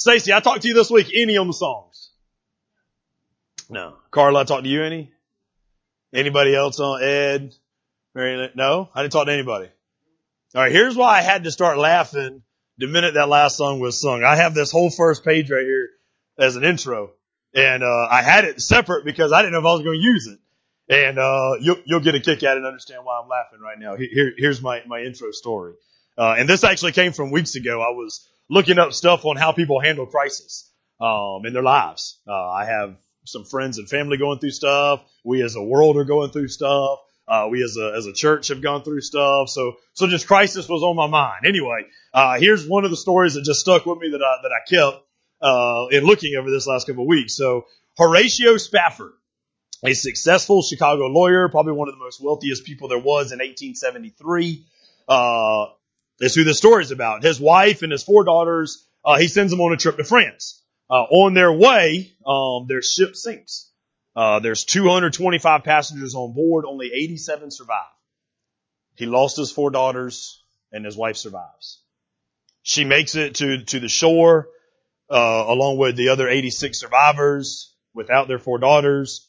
Stacy, I talked to you this week. Any on the songs? No. Carla, I talked to you any? Anybody else on Ed? Mary, no? I didn't talk to anybody. All right, here's why I had to start laughing the minute that last song was sung. I have this whole first page right here as an intro. And uh, I had it separate because I didn't know if I was going to use it. And uh, you'll, you'll get a kick at it and understand why I'm laughing right now. Here, here's my, my intro story. Uh, and this actually came from weeks ago. I was looking up stuff on how people handle crisis um, in their lives. Uh, I have some friends and family going through stuff. We as a world are going through stuff. Uh, we as a as a church have gone through stuff. So so just crisis was on my mind. Anyway, uh, here's one of the stories that just stuck with me that I that I kept uh, in looking over this last couple of weeks. So Horatio Spafford, a successful Chicago lawyer, probably one of the most wealthiest people there was in 1873. That's who the story is about. His wife and his four daughters, uh, he sends them on a trip to France. Uh, on their way, um, their ship sinks. Uh, there's 225 passengers on board, only 87 survive. He lost his four daughters and his wife survives. She makes it to, to the shore, uh, along with the other 86 survivors without their four daughters.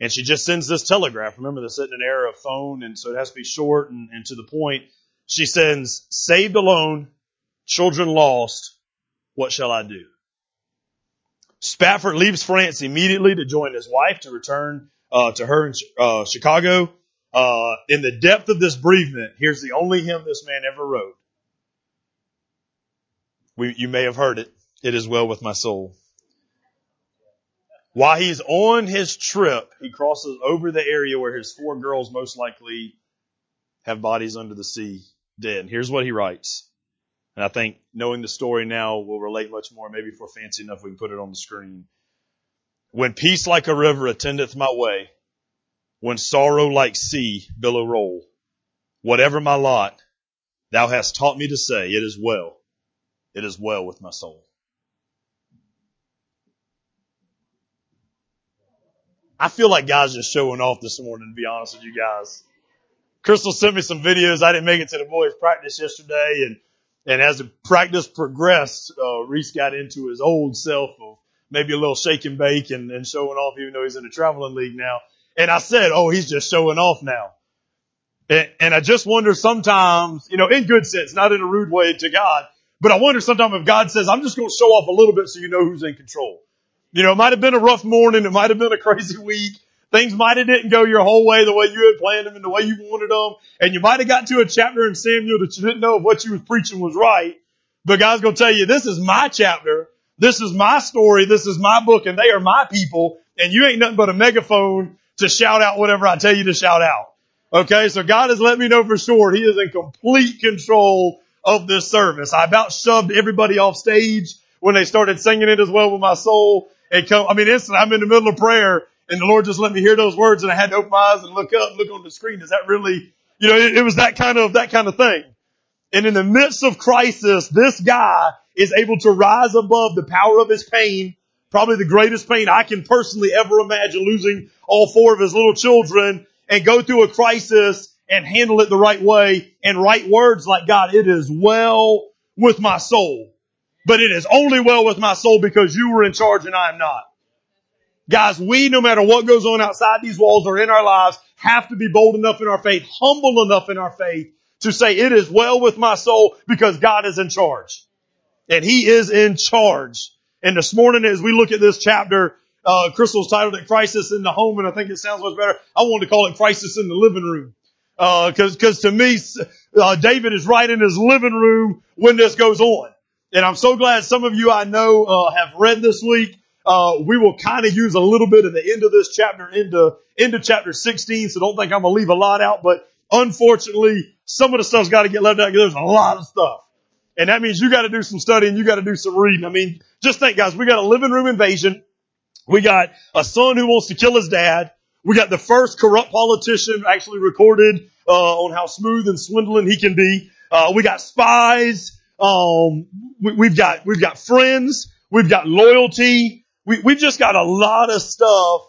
And she just sends this telegraph. Remember, they're sitting in an era of phone, and so it has to be short and, and to the point. She sends, saved alone, children lost, what shall I do? Spafford leaves France immediately to join his wife to return uh, to her in uh, Chicago. Uh, in the depth of this bereavement, here's the only hymn this man ever wrote. We, you may have heard it. It is well with my soul. While he's on his trip, he crosses over the area where his four girls most likely have bodies under the sea dead. Here's what he writes. And I think knowing the story now will relate much more. Maybe if we're fancy enough, we can put it on the screen. When peace like a river attendeth my way, when sorrow like sea billow roll, whatever my lot, thou hast taught me to say, it is well. It is well with my soul. I feel like God's just showing off this morning, to be honest with you guys. Crystal sent me some videos. I didn't make it to the boys practice yesterday and, and as the practice progressed, uh, Reese got into his old self of maybe a little shake and bake and, and showing off even though he's in the traveling league now. And I said, oh, he's just showing off now. And, and I just wonder sometimes, you know, in good sense, not in a rude way to God, but I wonder sometimes if God says, I'm just going to show off a little bit so you know who's in control. You know, it might have been a rough morning. It might have been a crazy week. Things might have didn't go your whole way the way you had planned them and the way you wanted them. And you might have got to a chapter in Samuel that you didn't know if what you was preaching was right. But God's going to tell you, this is my chapter. This is my story. This is my book and they are my people. And you ain't nothing but a megaphone to shout out whatever I tell you to shout out. Okay. So God has let me know for sure he is in complete control of this service. I about shoved everybody off stage when they started singing it as well with my soul. And come, I mean, instantly I'm in the middle of prayer and the Lord just let me hear those words and I had to open my eyes and look up and look on the screen. Is that really, you know, it, it was that kind of, that kind of thing. And in the midst of crisis, this guy is able to rise above the power of his pain, probably the greatest pain I can personally ever imagine losing all four of his little children and go through a crisis and handle it the right way and write words like, God, it is well with my soul, but it is only well with my soul because you were in charge and I am not. Guys, we, no matter what goes on outside these walls or in our lives, have to be bold enough in our faith, humble enough in our faith to say it is well with my soul because God is in charge. And He is in charge. And this morning as we look at this chapter, uh, Crystal's titled it Crisis in the Home, and I think it sounds much better. I wanted to call it Crisis in the Living Room. Uh, cause, cause to me, uh, David is right in his living room when this goes on. And I'm so glad some of you I know, uh, have read this week uh, we will kind of use a little bit of the end of this chapter into, into chapter 16. So don't think I'm going to leave a lot out, but unfortunately, some of the stuff's got to get left out because there's a lot of stuff. And that means you got to do some studying. You got to do some reading. I mean, just think guys, we got a living room invasion. We got a son who wants to kill his dad. We got the first corrupt politician actually recorded, uh, on how smooth and swindling he can be. Uh, we got spies. Um, we, have got, we've got friends. We've got loyalty we, we've just got a lot of stuff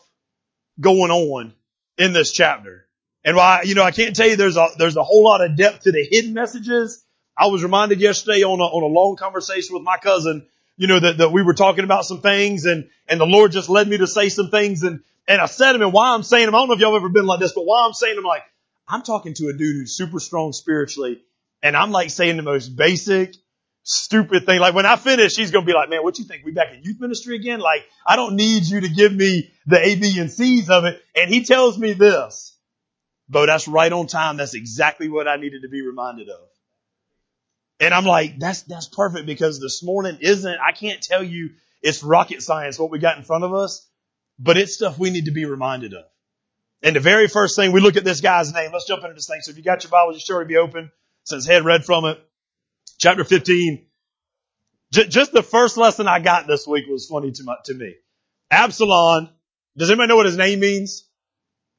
going on in this chapter. And why, you know, I can't tell you there's a, there's a whole lot of depth to the hidden messages. I was reminded yesterday on a, on a long conversation with my cousin you know, that, that we were talking about some things and, and the Lord just led me to say some things and, and I said them and why I'm saying them, I don't know if y'all ever been like this, but why I'm saying them like, I'm talking to a dude who's super strong spiritually and I'm like saying the most basic, stupid thing. Like when I finish, he's going to be like, man, what you think? We back in youth ministry again? Like, I don't need you to give me the A, B, and C's of it. And he tells me this. Bo, that's right on time. That's exactly what I needed to be reminded of. And I'm like, that's, that's perfect because this morning isn't, I can't tell you it's rocket science what we got in front of us, but it's stuff we need to be reminded of. And the very first thing we look at this guy's name. Let's jump into this thing. So if you got your Bible, you sure be open since head read from it chapter 15. J- just the first lesson I got this week was funny to, my, to me. Absalom, does anybody know what his name means?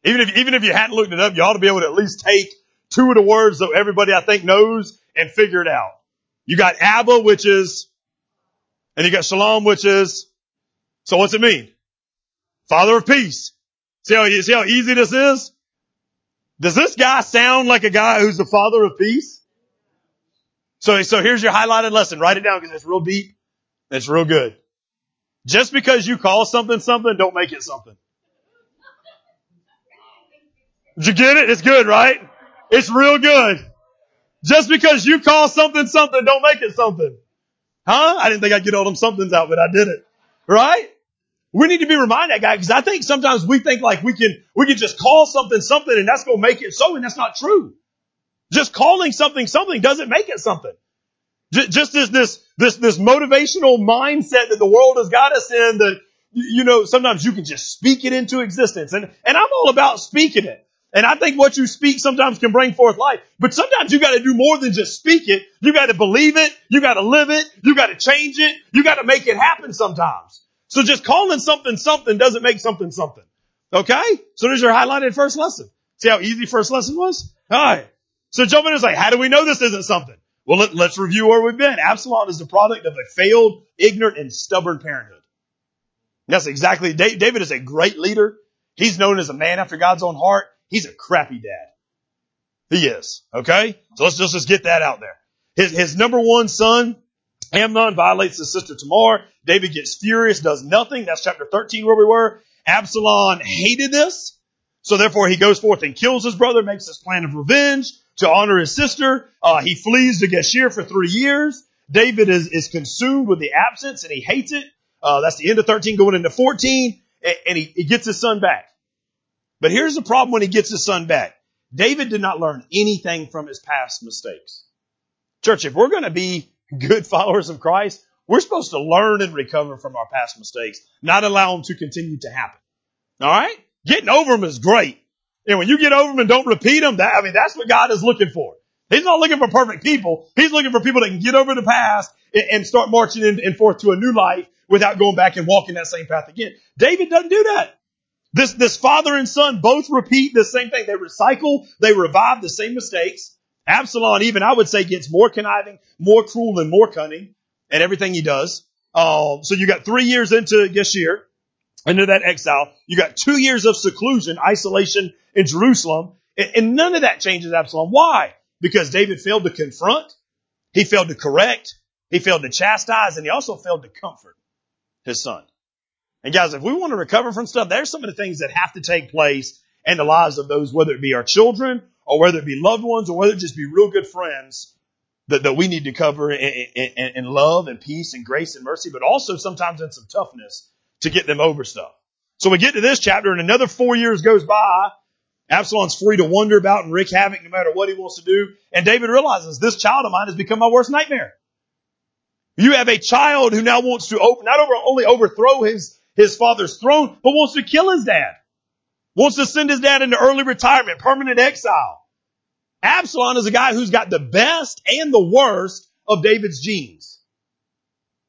Even if, even if you hadn't looked it up, you ought to be able to at least take two of the words that everybody I think knows and figure it out. You got Abba, which is, and you got Shalom, which is, so what's it mean? Father of peace. See how, see how easy this is? Does this guy sound like a guy who's the father of peace? So, so here's your highlighted lesson. Write it down because it's real deep. It's real good. Just because you call something something, don't make it something. Did you get it? It's good, right? It's real good. Just because you call something something, don't make it something. Huh? I didn't think I'd get all them somethings out, but I did it. Right? We need to be reminded, guy, because I think sometimes we think like we can, we can just call something something and that's to make it so, and that's not true. Just calling something something doesn't make it something. Just as this, this, this motivational mindset that the world has got us in that, you know, sometimes you can just speak it into existence. And, and I'm all about speaking it. And I think what you speak sometimes can bring forth life. But sometimes you gotta do more than just speak it. You gotta believe it. You gotta live it. You gotta change it. You gotta make it happen sometimes. So just calling something something doesn't make something something. Okay? So there's your highlighted first lesson. See how easy first lesson was? Alright. So in and say, how do we know this isn't something? Well, let, us review where we've been. Absalom is the product of a failed, ignorant, and stubborn parenthood. That's exactly, David is a great leader. He's known as a man after God's own heart. He's a crappy dad. He is. Okay? So let's just, just get that out there. His, his number one son, Amnon, violates his sister Tamar. David gets furious, does nothing. That's chapter 13 where we were. Absalom hated this. So therefore he goes forth and kills his brother, makes his plan of revenge to honor his sister. Uh, he flees to Geshur for three years. David is, is consumed with the absence and he hates it. Uh, that's the end of 13 going into 14 and, and he, he gets his son back. But here's the problem when he gets his son back. David did not learn anything from his past mistakes. Church, if we're going to be good followers of Christ, we're supposed to learn and recover from our past mistakes, not allow them to continue to happen. All right? Getting over them is great. And when you get over them and don't repeat them, that, I mean, that's what God is looking for. He's not looking for perfect people. He's looking for people that can get over the past and, and start marching in, and forth to a new life without going back and walking that same path again. David doesn't do that. This, this father and son both repeat the same thing. They recycle, they revive the same mistakes. Absalom, even I would say, gets more conniving, more cruel, and more cunning at everything he does. Uh, so you got three years into Geshur, into that exile. You got two years of seclusion, isolation in Jerusalem, and, and none of that changes Absalom. Why? Because David failed to confront, he failed to correct, he failed to chastise, and he also failed to comfort his son. And guys, if we want to recover from stuff, there's some of the things that have to take place in the lives of those, whether it be our children or whether it be loved ones or whether it just be real good friends that, that we need to cover in, in, in love and peace and grace and mercy, but also sometimes in some toughness to get them over stuff. So we get to this chapter and another four years goes by. Absalom's free to wander about and wreak havoc no matter what he wants to do. And David realizes this child of mine has become my worst nightmare. You have a child who now wants to over, not over, only overthrow his his father's throne, but wants to kill his dad. Wants to send his dad into early retirement, permanent exile. Absalom is a guy who's got the best and the worst of David's genes.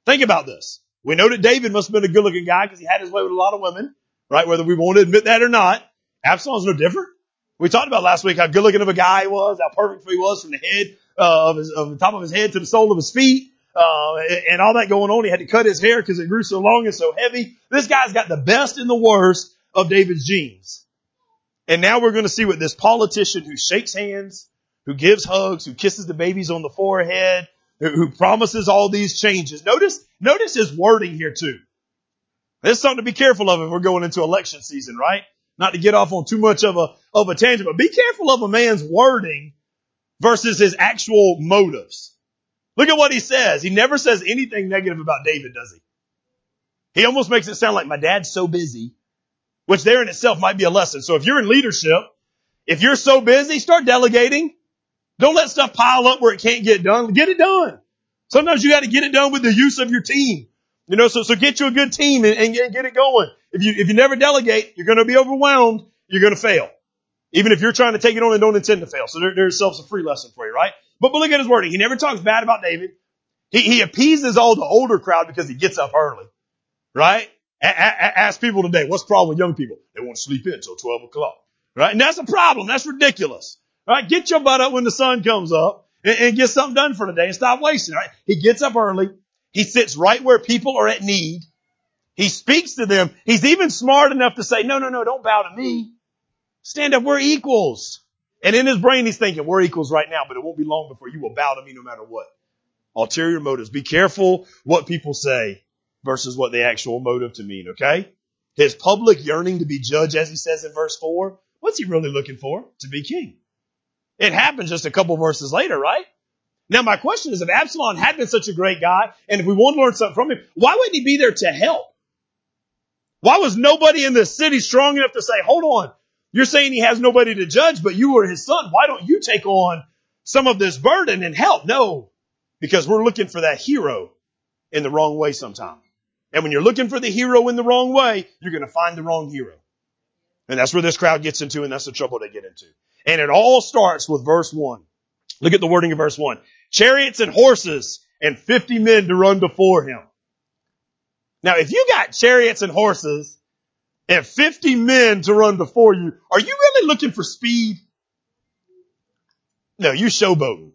Think about this. We know that David must have been a good looking guy because he had his way with a lot of women, right? Whether we want to admit that or not. Absalom's no different. We talked about last week how good looking of a guy he was, how perfect he was from the head uh, of, his, of the top of his head to the sole of his feet uh, and all that going on. He had to cut his hair because it grew so long and so heavy. This guy's got the best and the worst of David's genes. And now we're going to see what this politician who shakes hands, who gives hugs, who kisses the babies on the forehead, who promises all these changes. Notice, notice his wording here too. There's something to be careful of if we're going into election season, right? Not to get off on too much of a, of a tangent, but be careful of a man's wording versus his actual motives. Look at what he says. He never says anything negative about David, does he? He almost makes it sound like my dad's so busy, which there in itself might be a lesson. So if you're in leadership, if you're so busy, start delegating. Don't let stuff pile up where it can't get done. Get it done. Sometimes you got to get it done with the use of your team. You know, so, so get you a good team and, and get, get it going. If you, if you never delegate, you're going to be overwhelmed. You're going to fail. Even if you're trying to take it on and don't intend to fail. So there, there's self a free lesson for you, right? But, but look at his wording. He never talks bad about David. He, he appeases all the older crowd because he gets up early, right? A- a- ask people today, what's the problem with young people? They want to sleep in until 12 o'clock, right? And that's a problem. That's ridiculous, right? Get your butt up when the sun comes up and, and get something done for the day and stop wasting, right? He gets up early. He sits right where people are at need. He speaks to them. He's even smart enough to say, no, no, no, don't bow to me. Stand up. We're equals. And in his brain, he's thinking, we're equals right now, but it won't be long before you will bow to me no matter what. Ulterior motives. Be careful what people say versus what the actual motive to mean, okay? His public yearning to be judged, as he says in verse 4, what's he really looking for? To be king. It happens just a couple verses later, right? Now my question is, if Absalom had been such a great guy, and if we want to learn something from him, why wouldn't he be there to help? Why was nobody in the city strong enough to say, hold on, you're saying he has nobody to judge, but you were his son. Why don't you take on some of this burden and help? No, because we're looking for that hero in the wrong way sometimes. And when you're looking for the hero in the wrong way, you're going to find the wrong hero. And that's where this crowd gets into, and that's the trouble they get into. And it all starts with verse one. Look at the wording of verse one. Chariots and horses and 50 men to run before him. Now, if you got chariots and horses and 50 men to run before you, are you really looking for speed? No, you showboating.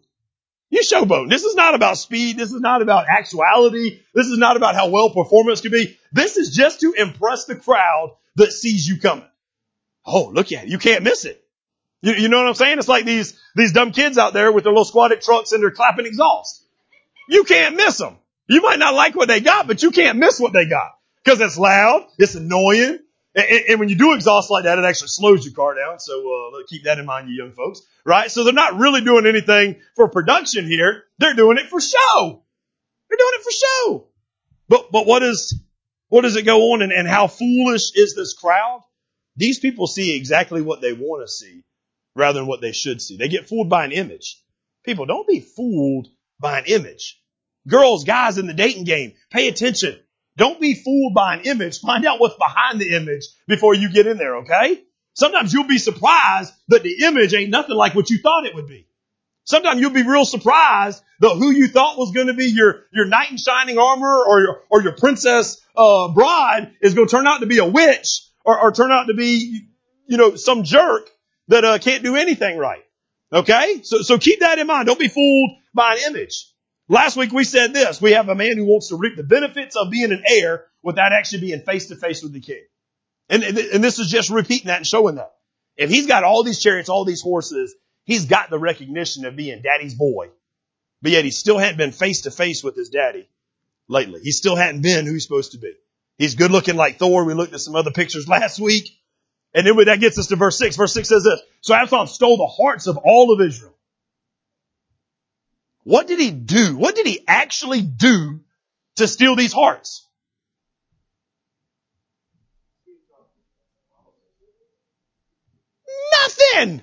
You showboating. This is not about speed. This is not about actuality. This is not about how well performance can be. This is just to impress the crowd that sees you coming. Oh, look at it. You can't miss it. You, you know what I'm saying? It's like these, these dumb kids out there with their little squatted trucks and their clapping exhaust. You can't miss them. You might not like what they got, but you can't miss what they got. Cause it's loud, it's annoying, and, and, when you do exhaust like that, it actually slows your car down. So uh, keep that in mind, you young folks. Right? So they're not really doing anything for production here. They're doing it for show. They're doing it for show. But but what is what does it go on and, and how foolish is this crowd? These people see exactly what they want to see rather than what they should see. They get fooled by an image. People, don't be fooled by an image. Girls, guys in the dating game, pay attention. Don't be fooled by an image. Find out what's behind the image before you get in there, okay? Sometimes you'll be surprised that the image ain't nothing like what you thought it would be. Sometimes you'll be real surprised that who you thought was going to be your, your knight in shining armor or your, or your princess, uh, bride is going to turn out to be a witch or, or turn out to be, you know, some jerk that, uh, can't do anything right. Okay? So, so keep that in mind. Don't be fooled by an image. Last week we said this. We have a man who wants to reap the benefits of being an heir without actually being face to face with the king. And, and this is just repeating that and showing that. If he's got all these chariots, all these horses, he's got the recognition of being daddy's boy. But yet he still hadn't been face to face with his daddy lately. He still hadn't been who he's supposed to be. He's good looking like Thor. We looked at some other pictures last week. And then that gets us to verse six. Verse six says this. So Absalom stole the hearts of all of Israel. What did he do? What did he actually do to steal these hearts? Nothing.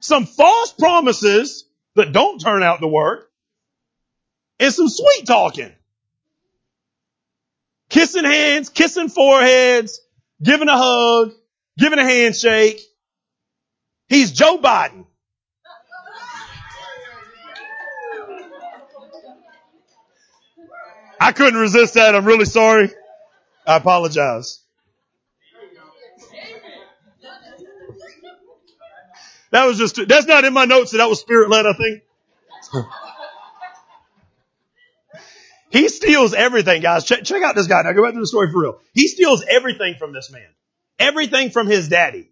Some false promises that don't turn out to work and some sweet talking. Kissing hands, kissing foreheads, giving a hug, giving a handshake. He's Joe Biden. I couldn't resist that. I'm really sorry. I apologize. That was just, that's not in my notes, that was spirit led, I think. he steals everything, guys. Check, check out this guy. Now go back to the story for real. He steals everything from this man. Everything from his daddy.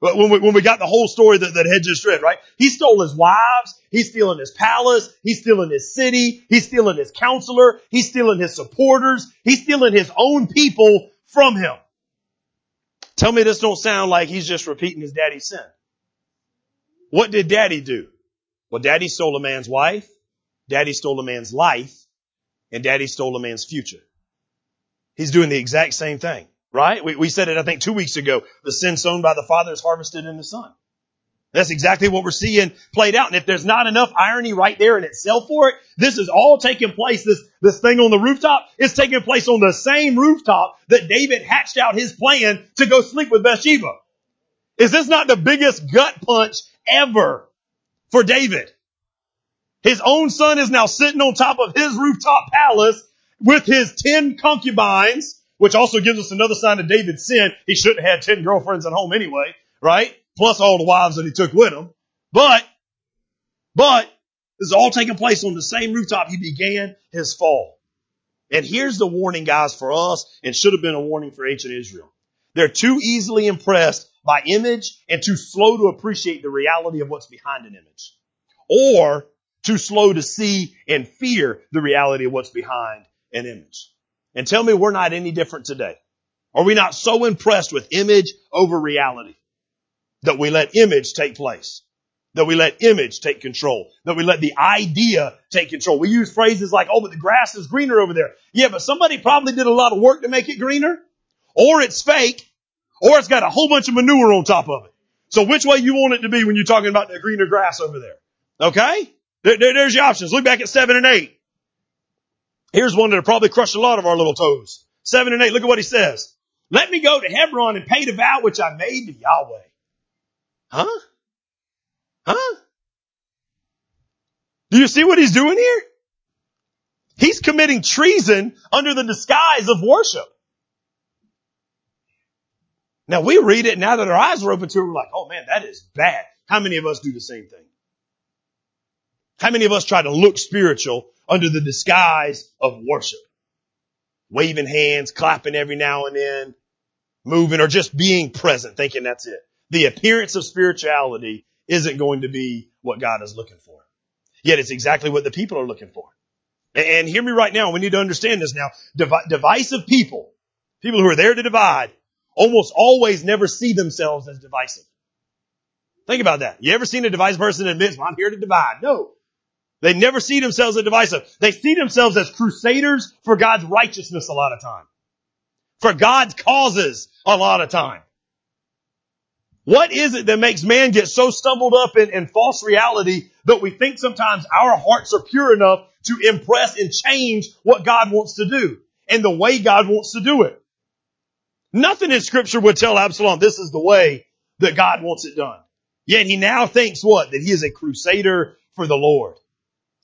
But when we, when we got the whole story that, that had just read, right? He stole his wives. He's stealing his palace. He's stealing his city. He's stealing his counselor. He's stealing his supporters. He's stealing his own people from him. Tell me this don't sound like he's just repeating his daddy's sin. What did daddy do? Well, daddy stole a man's wife. Daddy stole a man's life. And daddy stole a man's future. He's doing the exact same thing. Right? We, we said it, I think, two weeks ago. The sin sown by the Father is harvested in the Son. That's exactly what we're seeing played out. And if there's not enough irony right there in itself for it, this is all taking place, this, this thing on the rooftop is taking place on the same rooftop that David hatched out his plan to go sleep with Bathsheba. Is this not the biggest gut punch ever for David? His own son is now sitting on top of his rooftop palace with his ten concubines which also gives us another sign of David's sin. He shouldn't have had 10 girlfriends at home anyway, right? Plus all the wives that he took with him. But, but, this is all taking place on the same rooftop he began his fall. And here's the warning, guys, for us, and should have been a warning for ancient Israel. They're too easily impressed by image and too slow to appreciate the reality of what's behind an image. Or too slow to see and fear the reality of what's behind an image. And tell me we're not any different today. Are we not so impressed with image over reality that we let image take place? That we let image take control. That we let the idea take control. We use phrases like, oh, but the grass is greener over there. Yeah, but somebody probably did a lot of work to make it greener. Or it's fake. Or it's got a whole bunch of manure on top of it. So which way you want it to be when you're talking about the greener grass over there? Okay? There, there, there's your options. Look back at seven and eight. Here's one that'll probably crush a lot of our little toes. Seven and eight. Look at what he says. Let me go to Hebron and pay the vow which I made to Yahweh. Huh? Huh? Do you see what he's doing here? He's committing treason under the disguise of worship. Now we read it now that our eyes are open to it, we're like, oh man, that is bad. How many of us do the same thing? How many of us try to look spiritual under the disguise of worship? Waving hands, clapping every now and then, moving or just being present, thinking that's it. The appearance of spirituality isn't going to be what God is looking for. Yet it's exactly what the people are looking for. And hear me right now, we need to understand this now. divisive people, people who are there to divide, almost always never see themselves as divisive. Think about that. You ever seen a divisive person that admits, well, I'm here to divide? No. They never see themselves as divisive. They see themselves as crusaders for God's righteousness a lot of time. For God's causes a lot of time. What is it that makes man get so stumbled up in, in false reality that we think sometimes our hearts are pure enough to impress and change what God wants to do and the way God wants to do it? Nothing in scripture would tell Absalom this is the way that God wants it done. Yet he now thinks what? That he is a crusader for the Lord.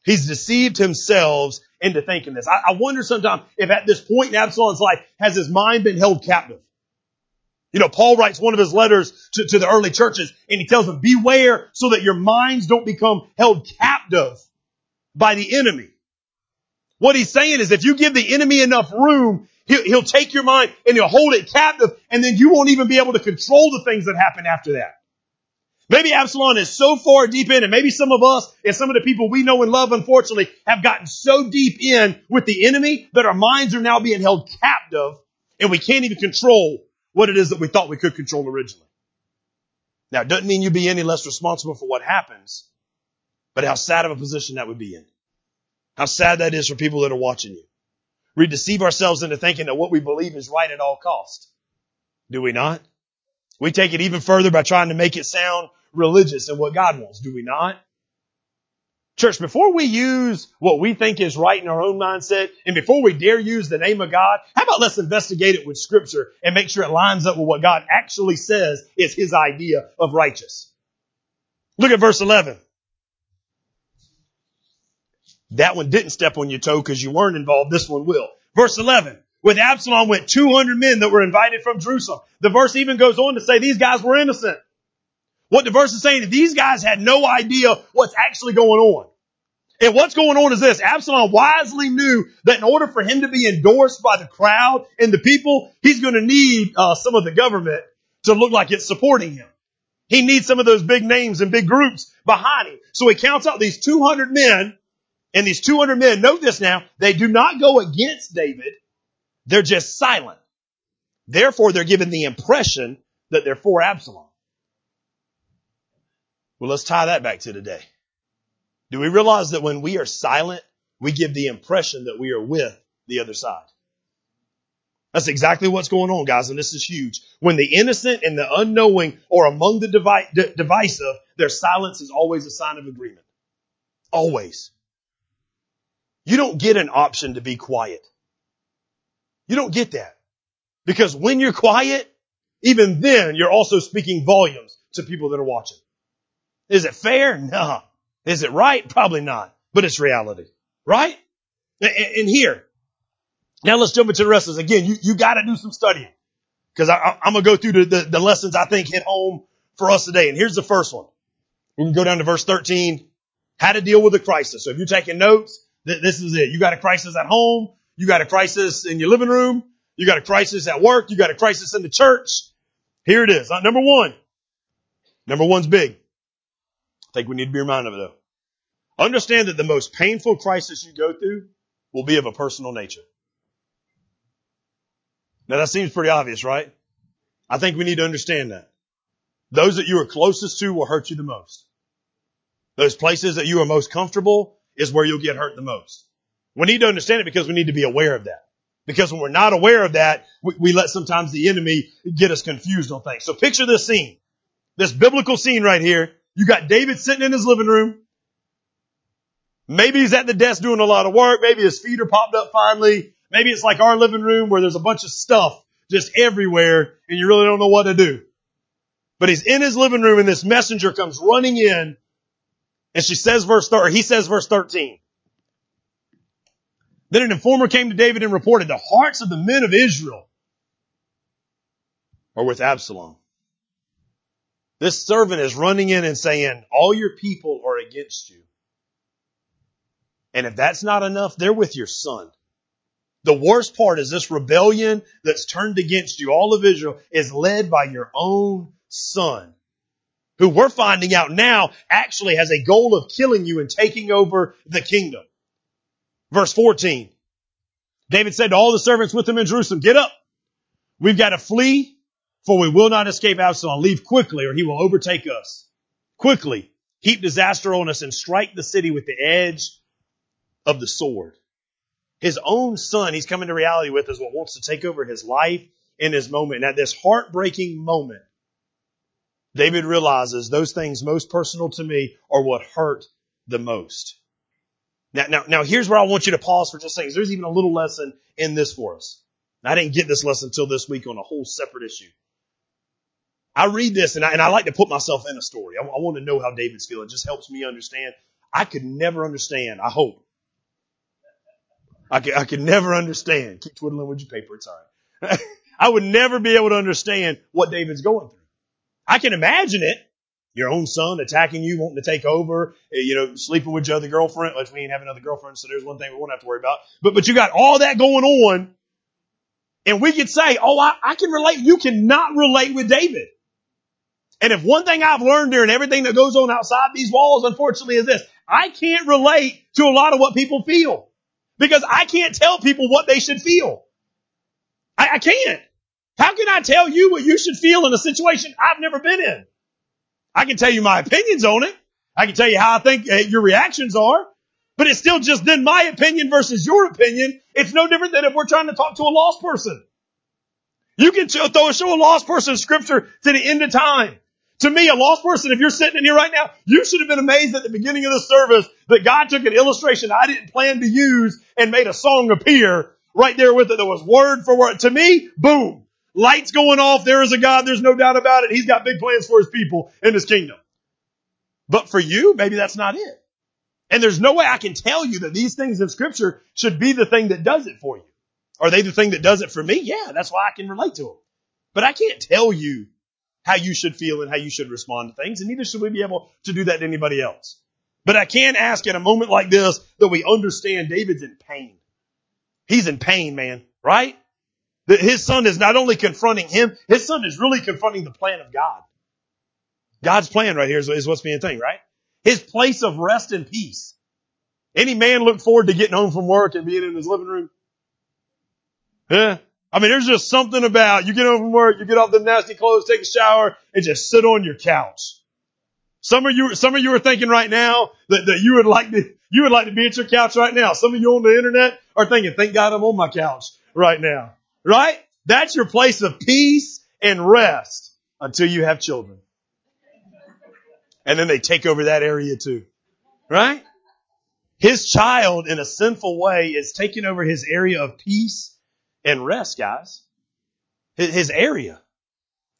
He's deceived himself into thinking this. I, I wonder sometimes if at this point in Absalom's life, has his mind been held captive? You know, Paul writes one of his letters to, to the early churches and he tells them, beware so that your minds don't become held captive by the enemy. What he's saying is if you give the enemy enough room, he'll, he'll take your mind and he'll hold it captive and then you won't even be able to control the things that happen after that. Maybe Absalom is so far deep in, and maybe some of us and some of the people we know and love, unfortunately, have gotten so deep in with the enemy that our minds are now being held captive and we can't even control what it is that we thought we could control originally. Now, it doesn't mean you be any less responsible for what happens, but how sad of a position that would be in. How sad that is for people that are watching you. We deceive ourselves into thinking that what we believe is right at all cost. Do we not? We take it even further by trying to make it sound religious and what God wants, do we not? Church, before we use what we think is right in our own mindset, and before we dare use the name of God, how about let's investigate it with scripture and make sure it lines up with what God actually says is his idea of righteous. Look at verse 11. That one didn't step on your toe because you weren't involved. This one will. Verse 11. With Absalom went 200 men that were invited from Jerusalem. The verse even goes on to say these guys were innocent. What the verse is saying is these guys had no idea what's actually going on. And what's going on is this. Absalom wisely knew that in order for him to be endorsed by the crowd and the people, he's going to need uh, some of the government to look like it's supporting him. He needs some of those big names and big groups behind him. So he counts out these 200 men and these 200 men, note this now, they do not go against David. They're just silent. Therefore, they're given the impression that they're for Absalom. Well, let's tie that back to today. Do we realize that when we are silent, we give the impression that we are with the other side? That's exactly what's going on, guys, and this is huge. When the innocent and the unknowing are among the divisive, their silence is always a sign of agreement. Always. You don't get an option to be quiet. You don't get that. Because when you're quiet, even then you're also speaking volumes to people that are watching. Is it fair? No. Is it right? Probably not. But it's reality. Right? And here, now let's jump into the rest of this. Again, you, you gotta do some studying. Cause I, am gonna go through the, the, the lessons I think hit home for us today. And here's the first one. We can go down to verse 13. How to deal with a crisis. So if you're taking notes, this is it. You got a crisis at home. You got a crisis in your living room. You got a crisis at work. You got a crisis in the church. Here it is. Uh, number one. Number one's big. I think we need to be reminded of it though. Understand that the most painful crisis you go through will be of a personal nature. Now that seems pretty obvious, right? I think we need to understand that. Those that you are closest to will hurt you the most. Those places that you are most comfortable is where you'll get hurt the most. We need to understand it because we need to be aware of that. Because when we're not aware of that, we, we let sometimes the enemy get us confused on things. So picture this scene. This biblical scene right here. You got David sitting in his living room. Maybe he's at the desk doing a lot of work. Maybe his feet are popped up finally. Maybe it's like our living room where there's a bunch of stuff just everywhere and you really don't know what to do. But he's in his living room and this messenger comes running in and she says verse, or he says verse 13. Then an informer came to David and reported, the hearts of the men of Israel are with Absalom. This servant is running in and saying, all your people are against you. And if that's not enough, they're with your son. The worst part is this rebellion that's turned against you, all of Israel, is led by your own son who we're finding out now actually has a goal of killing you and taking over the kingdom. Verse 14. David said to all the servants with him in Jerusalem, get up. We've got to flee for we will not escape Absalom. Leave quickly or he will overtake us. Quickly heap disaster on us and strike the city with the edge of the sword. His own son he's coming to reality with is what wants to take over his life in his moment. And at this heartbreaking moment, David realizes those things most personal to me are what hurt the most. Now, now, now here's where I want you to pause for just seconds. There's even a little lesson in this for us. I didn't get this lesson until this week on a whole separate issue. I read this and I, and I like to put myself in a story. I, I want to know how David's feeling. It just helps me understand. I could never understand. I hope. I could, I could never understand. Keep twiddling with your paper. It's all right. I would never be able to understand what David's going through. I can imagine it. Your own son attacking you, wanting to take over, eh, you know, sleeping with your other girlfriend, which we ain't have another girlfriend, so there's one thing we won't have to worry about. But, but you got all that going on, and we could say, oh, I, I can relate. You cannot relate with David. And if one thing I've learned during everything that goes on outside these walls, unfortunately, is this. I can't relate to a lot of what people feel. Because I can't tell people what they should feel. I, I can't. How can I tell you what you should feel in a situation I've never been in? I can tell you my opinions on it. I can tell you how I think uh, your reactions are, but it's still just then my opinion versus your opinion. It's no different than if we're trying to talk to a lost person. You can show, throw, show a lost person scripture to the end of time. To me, a lost person, if you're sitting in here right now, you should have been amazed at the beginning of the service that God took an illustration I didn't plan to use and made a song appear right there with it that was word for word. To me, boom. Lights going off. There is a God. There's no doubt about it. He's got big plans for his people in his kingdom. But for you, maybe that's not it. And there's no way I can tell you that these things in scripture should be the thing that does it for you. Are they the thing that does it for me? Yeah, that's why I can relate to them. But I can't tell you how you should feel and how you should respond to things, and neither should we be able to do that to anybody else. But I can ask in a moment like this that we understand David's in pain. He's in pain, man, right? That his son is not only confronting him, his son is really confronting the plan of God. God's plan right here is, is what's being thing, right? His place of rest and peace. Any man look forward to getting home from work and being in his living room? Yeah. I mean, there's just something about you get home from work, you get off the nasty clothes, take a shower, and just sit on your couch. Some of you, some of you are thinking right now that, that you would like to, you would like to be at your couch right now. Some of you on the internet are thinking, thank God I'm on my couch right now. Right? That's your place of peace and rest until you have children. And then they take over that area too. Right? His child in a sinful way is taking over his area of peace and rest, guys. His area.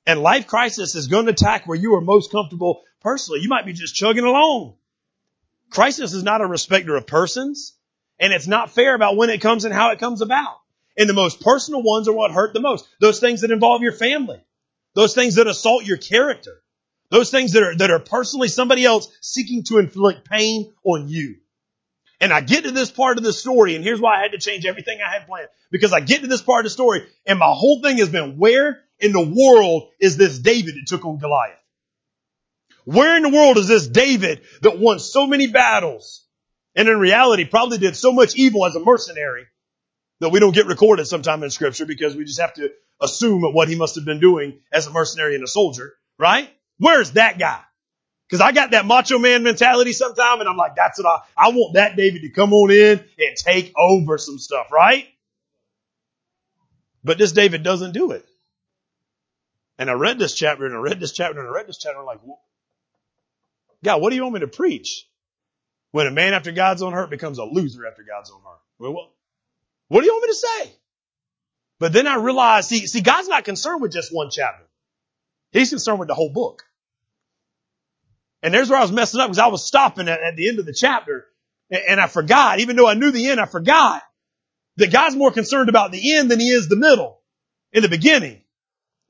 And life crisis is going to attack where you are most comfortable personally. You might be just chugging along. Crisis is not a respecter of persons, and it's not fair about when it comes and how it comes about. And the most personal ones are what hurt the most. Those things that involve your family. Those things that assault your character. Those things that are, that are personally somebody else seeking to inflict pain on you. And I get to this part of the story, and here's why I had to change everything I had planned. Because I get to this part of the story, and my whole thing has been, where in the world is this David that took on Goliath? Where in the world is this David that won so many battles and in reality probably did so much evil as a mercenary that we don't get recorded sometime in scripture because we just have to assume what he must have been doing as a mercenary and a soldier, right? Where's that guy? Cause I got that macho man mentality sometime and I'm like, that's what I, I want that David to come on in and take over some stuff, right? But this David doesn't do it. And I read this chapter and I read this chapter and I read this chapter. And I'm like, God, what do you want me to preach? When a man after God's own heart becomes a loser after God's own heart. Well, what do you want me to say? But then I realized, see, see, God's not concerned with just one chapter. He's concerned with the whole book. And there's where I was messing up because I was stopping at, at the end of the chapter and, and I forgot, even though I knew the end, I forgot that God's more concerned about the end than he is the middle in the beginning.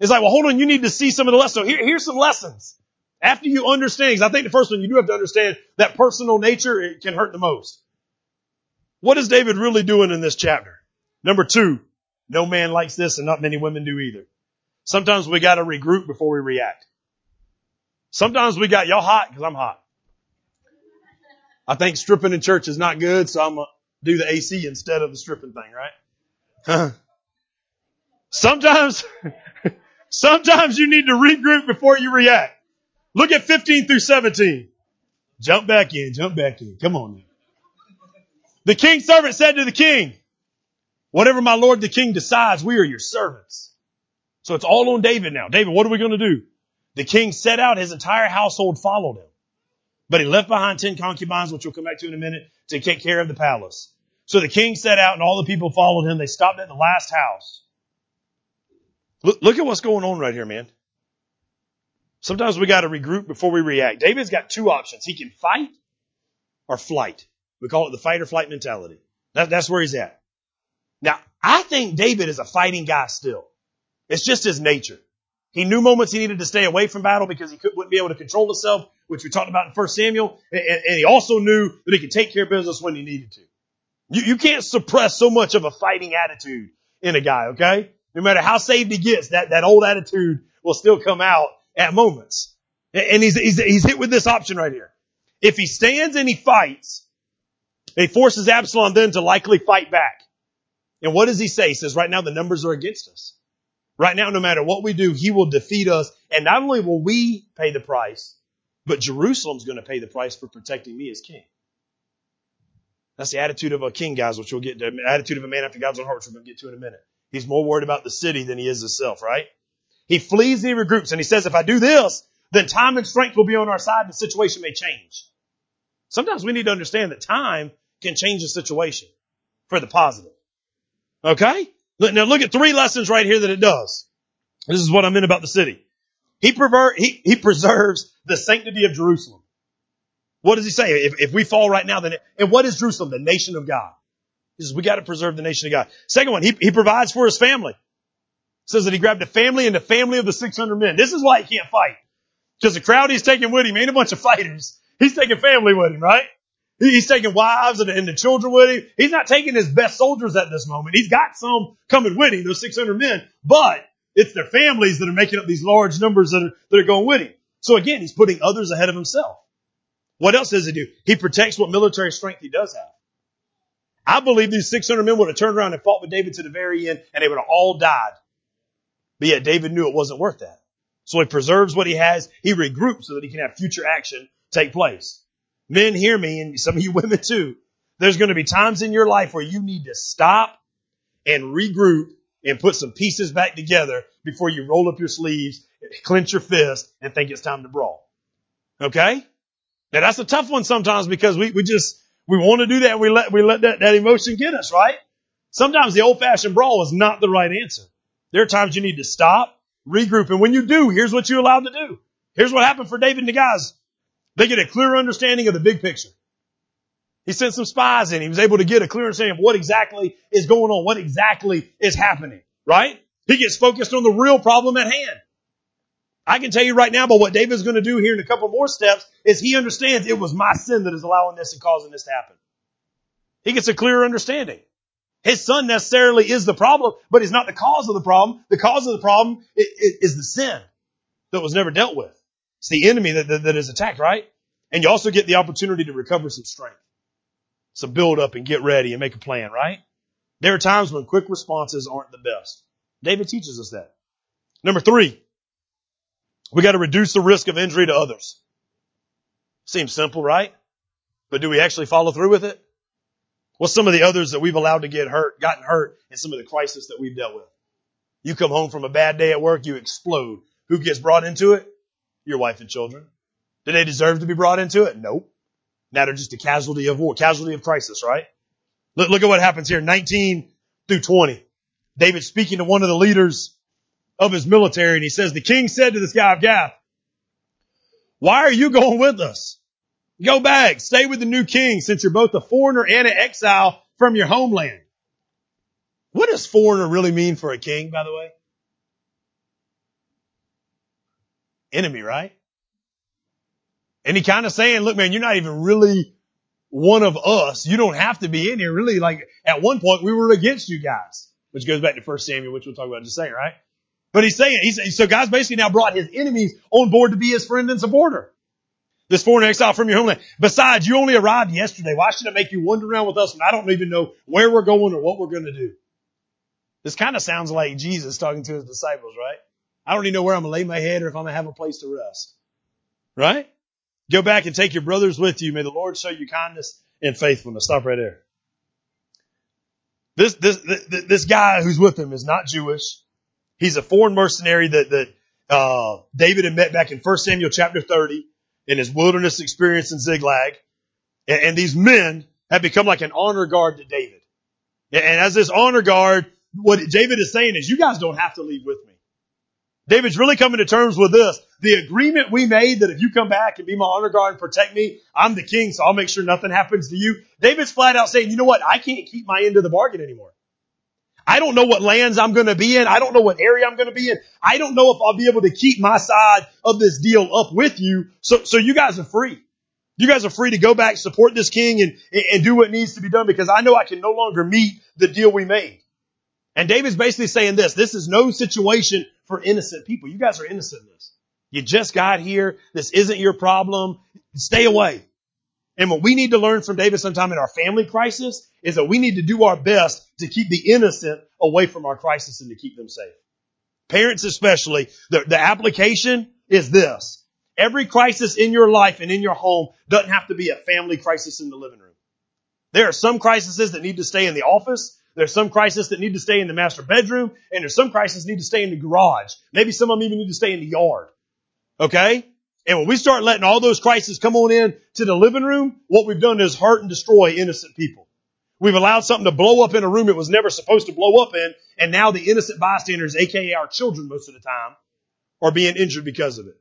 It's like, well, hold on, you need to see some of the lessons. So here, here's some lessons. After you understand, because I think the first one you do have to understand that personal nature can hurt the most. What is David really doing in this chapter? Number two, no man likes this and not many women do either. Sometimes we gotta regroup before we react. Sometimes we got, y'all hot because I'm hot. I think stripping in church is not good, so I'm gonna do the AC instead of the stripping thing, right? sometimes, sometimes you need to regroup before you react. Look at 15 through 17. Jump back in, jump back in. Come on now. The king's servant said to the king, whatever my lord the king decides, we are your servants. So it's all on David now. David, what are we going to do? The king set out, his entire household followed him. But he left behind ten concubines, which we'll come back to in a minute, to take care of the palace. So the king set out and all the people followed him. They stopped at the last house. Look, look at what's going on right here, man. Sometimes we got to regroup before we react. David's got two options. He can fight or flight. We call it the fight or flight mentality. That, that's where he's at. Now, I think David is a fighting guy still. It's just his nature. He knew moments he needed to stay away from battle because he wouldn't be able to control himself, which we talked about in 1 Samuel. And, and, he also knew that he could take care of business when he needed to. You, you can't suppress so much of a fighting attitude in a guy, okay? No matter how saved he gets, that, that old attitude will still come out at moments. And he's, he's, he's hit with this option right here. If he stands and he fights, he forces Absalom then to likely fight back. And what does he say? He says, right now the numbers are against us. Right now, no matter what we do, he will defeat us. And not only will we pay the price, but Jerusalem's going to pay the price for protecting me as king. That's the attitude of a king, guys, which we'll get to. Attitude of a man after God's own heart, which we're going to get to in a minute. He's more worried about the city than he is himself, right? He flees and he regroups and he says, if I do this, then time and strength will be on our side and the situation may change. Sometimes we need to understand that time can change the situation for the positive. Okay? Now look at three lessons right here that it does. This is what I meant about the city. He, he, he preserves the sanctity of Jerusalem. What does he say? If, if we fall right now, then, it, and what is Jerusalem? The nation of God. He says, we got to preserve the nation of God. Second one, he, he provides for his family says that he grabbed a family and the family of the 600 men. This is why he can't fight. Because the crowd he's taking with him ain't a bunch of fighters. He's taking family with him, right? He's taking wives and, and the children with him. He's not taking his best soldiers at this moment. He's got some coming with him, those 600 men, but it's their families that are making up these large numbers that are, that are going with him. So again, he's putting others ahead of himself. What else does he do? He protects what military strength he does have. I believe these 600 men would have turned around and fought with David to the very end and they would have all died. But yet David knew it wasn't worth that. So he preserves what he has. He regroups so that he can have future action take place. Men hear me and some of you women too. There's going to be times in your life where you need to stop and regroup and put some pieces back together before you roll up your sleeves, clench your fist, and think it's time to brawl. Okay? Now that's a tough one sometimes because we, we just, we want to do that and we let, we let that, that emotion get us, right? Sometimes the old fashioned brawl is not the right answer. There are times you need to stop, regroup, and when you do, here's what you're allowed to do. Here's what happened for David and the guys. They get a clear understanding of the big picture. He sent some spies in. He was able to get a clear understanding of what exactly is going on, what exactly is happening, right? He gets focused on the real problem at hand. I can tell you right now, but what David's going to do here in a couple more steps is he understands it was my sin that is allowing this and causing this to happen. He gets a clearer understanding. His son necessarily is the problem, but he's not the cause of the problem. The cause of the problem is the sin that was never dealt with. It's the enemy that, that, that is attacked, right? And you also get the opportunity to recover some strength. So build up and get ready and make a plan, right? There are times when quick responses aren't the best. David teaches us that. Number three, we got to reduce the risk of injury to others. Seems simple, right? But do we actually follow through with it? What's some of the others that we've allowed to get hurt, gotten hurt in some of the crisis that we've dealt with? You come home from a bad day at work, you explode. Who gets brought into it? Your wife and children. Do they deserve to be brought into it? Nope. Now they're just a casualty of war, casualty of crisis, right? Look, look at what happens here, 19 through 20. David speaking to one of the leaders of his military and he says, the king said to this guy of Gath, why are you going with us? Go back, stay with the new king since you're both a foreigner and an exile from your homeland. What does foreigner really mean for a king, by the way? Enemy, right? And he kind of saying, look, man, you're not even really one of us. You don't have to be in here. Really, like at one point we were against you guys, which goes back to First Samuel, which we'll talk about in just a second, right? But he's saying, he's, so God's basically now brought his enemies on board to be his friend and supporter. This foreign exile from your homeland. Besides, you only arrived yesterday. Why should it make you wander around with us when I don't even know where we're going or what we're going to do? This kind of sounds like Jesus talking to his disciples, right? I don't even know where I'm going to lay my head or if I'm going to have a place to rest. Right? Go back and take your brothers with you. May the Lord show you kindness and faithfulness. Stop right there. This, this, this, guy who's with him is not Jewish. He's a foreign mercenary that, that, uh, David had met back in 1 Samuel chapter 30 in his wilderness experience in Ziklag. And, and these men have become like an honor guard to David. And as this honor guard, what David is saying is you guys don't have to leave with me. David's really coming to terms with this. The agreement we made that if you come back and be my honor guard and protect me, I'm the king, so I'll make sure nothing happens to you. David's flat out saying, you know what? I can't keep my end of the bargain anymore. I don't know what lands I'm going to be in. I don't know what area I'm going to be in. I don't know if I'll be able to keep my side of this deal up with you. So, so you guys are free. You guys are free to go back, support this king and, and do what needs to be done because I know I can no longer meet the deal we made. And David's basically saying this, this is no situation for innocent people. You guys are innocent in this. You just got here. This isn't your problem. Stay away. And what we need to learn from David sometime in our family crisis is that we need to do our best to keep the innocent away from our crisis and to keep them safe. Parents especially, the, the application is this. Every crisis in your life and in your home doesn't have to be a family crisis in the living room. There are some crises that need to stay in the office. There's some crisis that need to stay in the master bedroom, and there's some crisis need to stay in the garage. Maybe some of them even need to stay in the yard. Okay? And when we start letting all those crises come on in to the living room, what we've done is hurt and destroy innocent people. We've allowed something to blow up in a room it was never supposed to blow up in, and now the innocent bystanders, aka our children most of the time, are being injured because of it.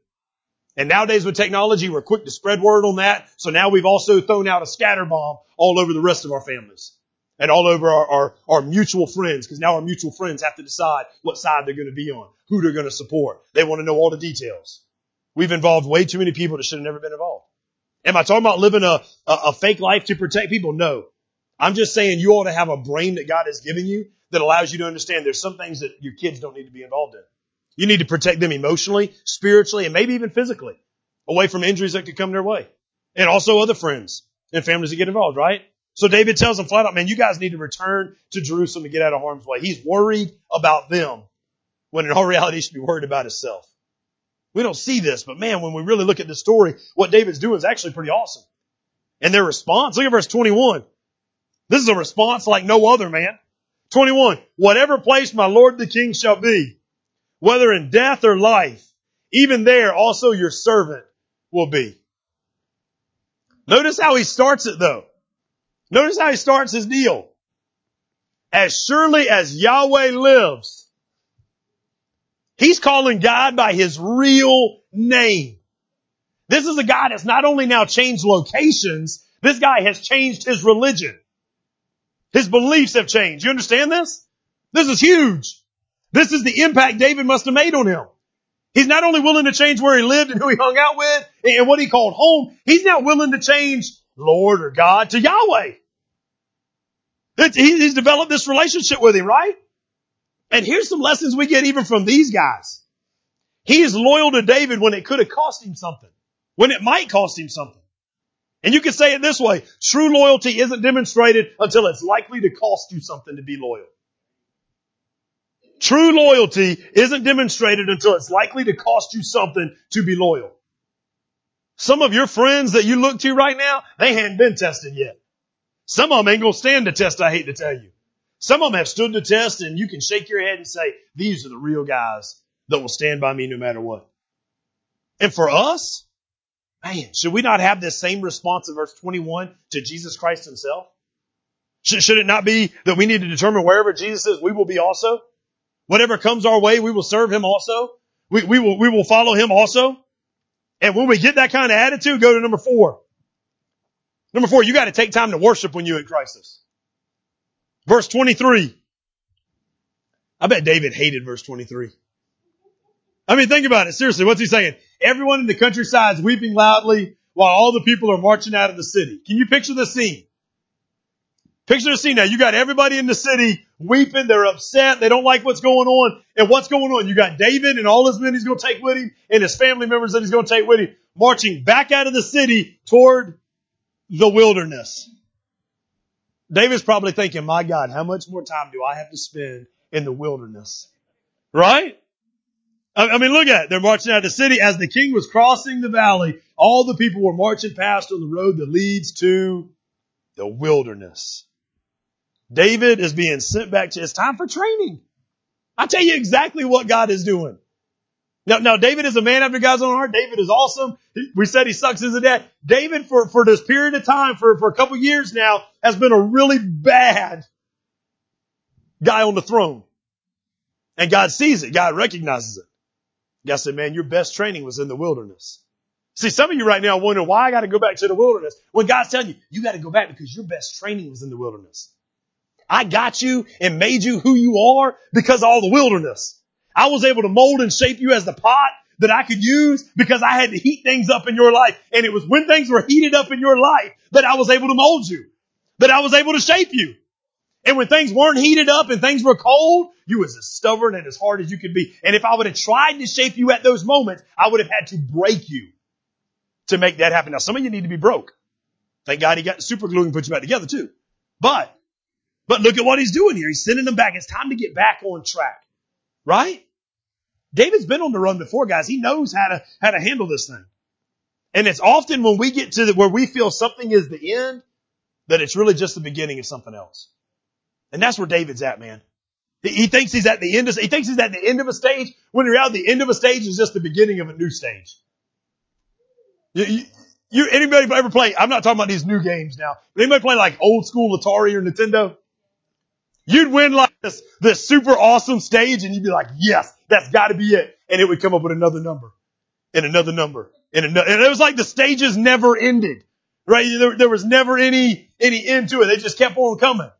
And nowadays with technology, we're quick to spread word on that. So now we've also thrown out a scatter bomb all over the rest of our families and all over our, our, our mutual friends, because now our mutual friends have to decide what side they're going to be on, who they're going to support. They want to know all the details. We've involved way too many people that should have never been involved. Am I talking about living a, a, a fake life to protect people? No. I'm just saying you ought to have a brain that God has given you that allows you to understand there's some things that your kids don't need to be involved in. You need to protect them emotionally, spiritually, and maybe even physically. away from injuries that could come their way. And also other friends and families that get involved, right? So David tells them flat out, man, you guys need to return to Jerusalem and get out of harm's way. He's worried about them when in all reality he should be worried about himself. We don't see this, but man, when we really look at the story, what David's doing is actually pretty awesome. And their response, look at verse 21. This is a response like no other, man. 21. Whatever place my Lord the King shall be, whether in death or life, even there also your servant will be. Notice how he starts it though. Notice how he starts his deal. As surely as Yahweh lives, he's calling God by his real name. This is a guy that's not only now changed locations, this guy has changed his religion. His beliefs have changed. You understand this? This is huge. This is the impact David must have made on him. He's not only willing to change where he lived and who he hung out with and what he called home, he's now willing to change Lord or God to Yahweh. He's developed this relationship with him, right? And here's some lessons we get even from these guys. He is loyal to David when it could have cost him something, when it might cost him something. And you can say it this way, true loyalty isn't demonstrated until it's likely to cost you something to be loyal. True loyalty isn't demonstrated until it's likely to cost you something to be loyal. Some of your friends that you look to right now, they hadn't been tested yet. Some of them ain't gonna stand the test, I hate to tell you. Some of them have stood the test and you can shake your head and say, these are the real guys that will stand by me no matter what. And for us, man, should we not have this same response in verse 21 to Jesus Christ himself? Should, should it not be that we need to determine wherever Jesus is, we will be also? Whatever comes our way, we will serve him also. We, we will, we will follow him also. And when we get that kind of attitude, go to number four. Number four, you got to take time to worship when you're in crisis. Verse 23. I bet David hated verse 23. I mean, think about it. Seriously, what's he saying? Everyone in the countryside is weeping loudly while all the people are marching out of the city. Can you picture the scene? Picture the scene now. You got everybody in the city weeping. They're upset. They don't like what's going on. And what's going on? You got David and all his men he's going to take with him and his family members that he's going to take with him marching back out of the city toward the wilderness. David's probably thinking, my God, how much more time do I have to spend in the wilderness? Right? I mean, look at it. They're marching out of the city. As the king was crossing the valley, all the people were marching past on the road that leads to the wilderness. David is being sent back to, it's time for training. I tell you exactly what God is doing. Now, now David is a man after God's own heart. David is awesome. We said he sucks as a dad. David, for, for this period of time, for, for a couple years now, has been a really bad guy on the throne. And God sees it. God recognizes it. God said, man, your best training was in the wilderness. See, some of you right now wonder why I got to go back to the wilderness. When God's telling you, you got to go back because your best training was in the wilderness. I got you and made you who you are because of all the wilderness. I was able to mold and shape you as the pot that I could use because I had to heat things up in your life. And it was when things were heated up in your life that I was able to mold you, that I was able to shape you. And when things weren't heated up and things were cold, you was as stubborn and as hard as you could be. And if I would have tried to shape you at those moments, I would have had to break you to make that happen. Now, some of you need to be broke. Thank God he got super glue and put you back together too. But, but look at what he's doing here. He's sending them back. It's time to get back on track. Right? David's been on the run before, guys. He knows how to, how to handle this thing. And it's often when we get to the, where we feel something is the end, that it's really just the beginning of something else. And that's where David's at, man. He, he thinks he's at the end of, he thinks he's at the end of a stage, when in reality the end of a stage is just the beginning of a new stage. You, you, anybody ever play? I'm not talking about these new games now. But anybody play like old school Atari or Nintendo? You'd win like this, this super awesome stage and you'd be like, yes, that's gotta be it. And it would come up with another number and another number and another, and it was like the stages never ended, right? There, there was never any, any end to it. They just kept on coming.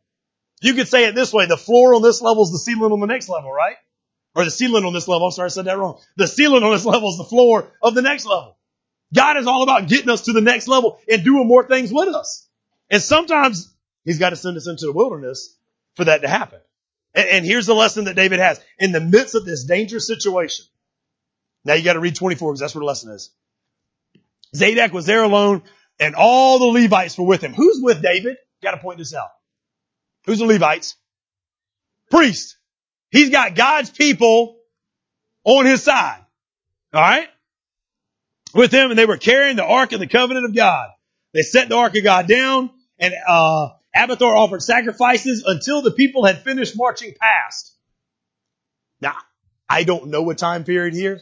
You could say it this way. The floor on this level is the ceiling on the next level, right? Or the ceiling on this level. I'm sorry, I said that wrong. The ceiling on this level is the floor of the next level. God is all about getting us to the next level and doing more things with us. And sometimes he's got to send us into the wilderness for that to happen. And, and here's the lesson that David has. In the midst of this dangerous situation, now you got to read 24 because that's where the lesson is. Zadok was there alone and all the Levites were with him. Who's with David? Got to point this out. Who's the Levites? Priest. He's got God's people on his side. All right? With him and they were carrying the Ark of the Covenant of God. They set the Ark of God down and, uh, Abiathar offered sacrifices until the people had finished marching past. Now, I don't know a time period here,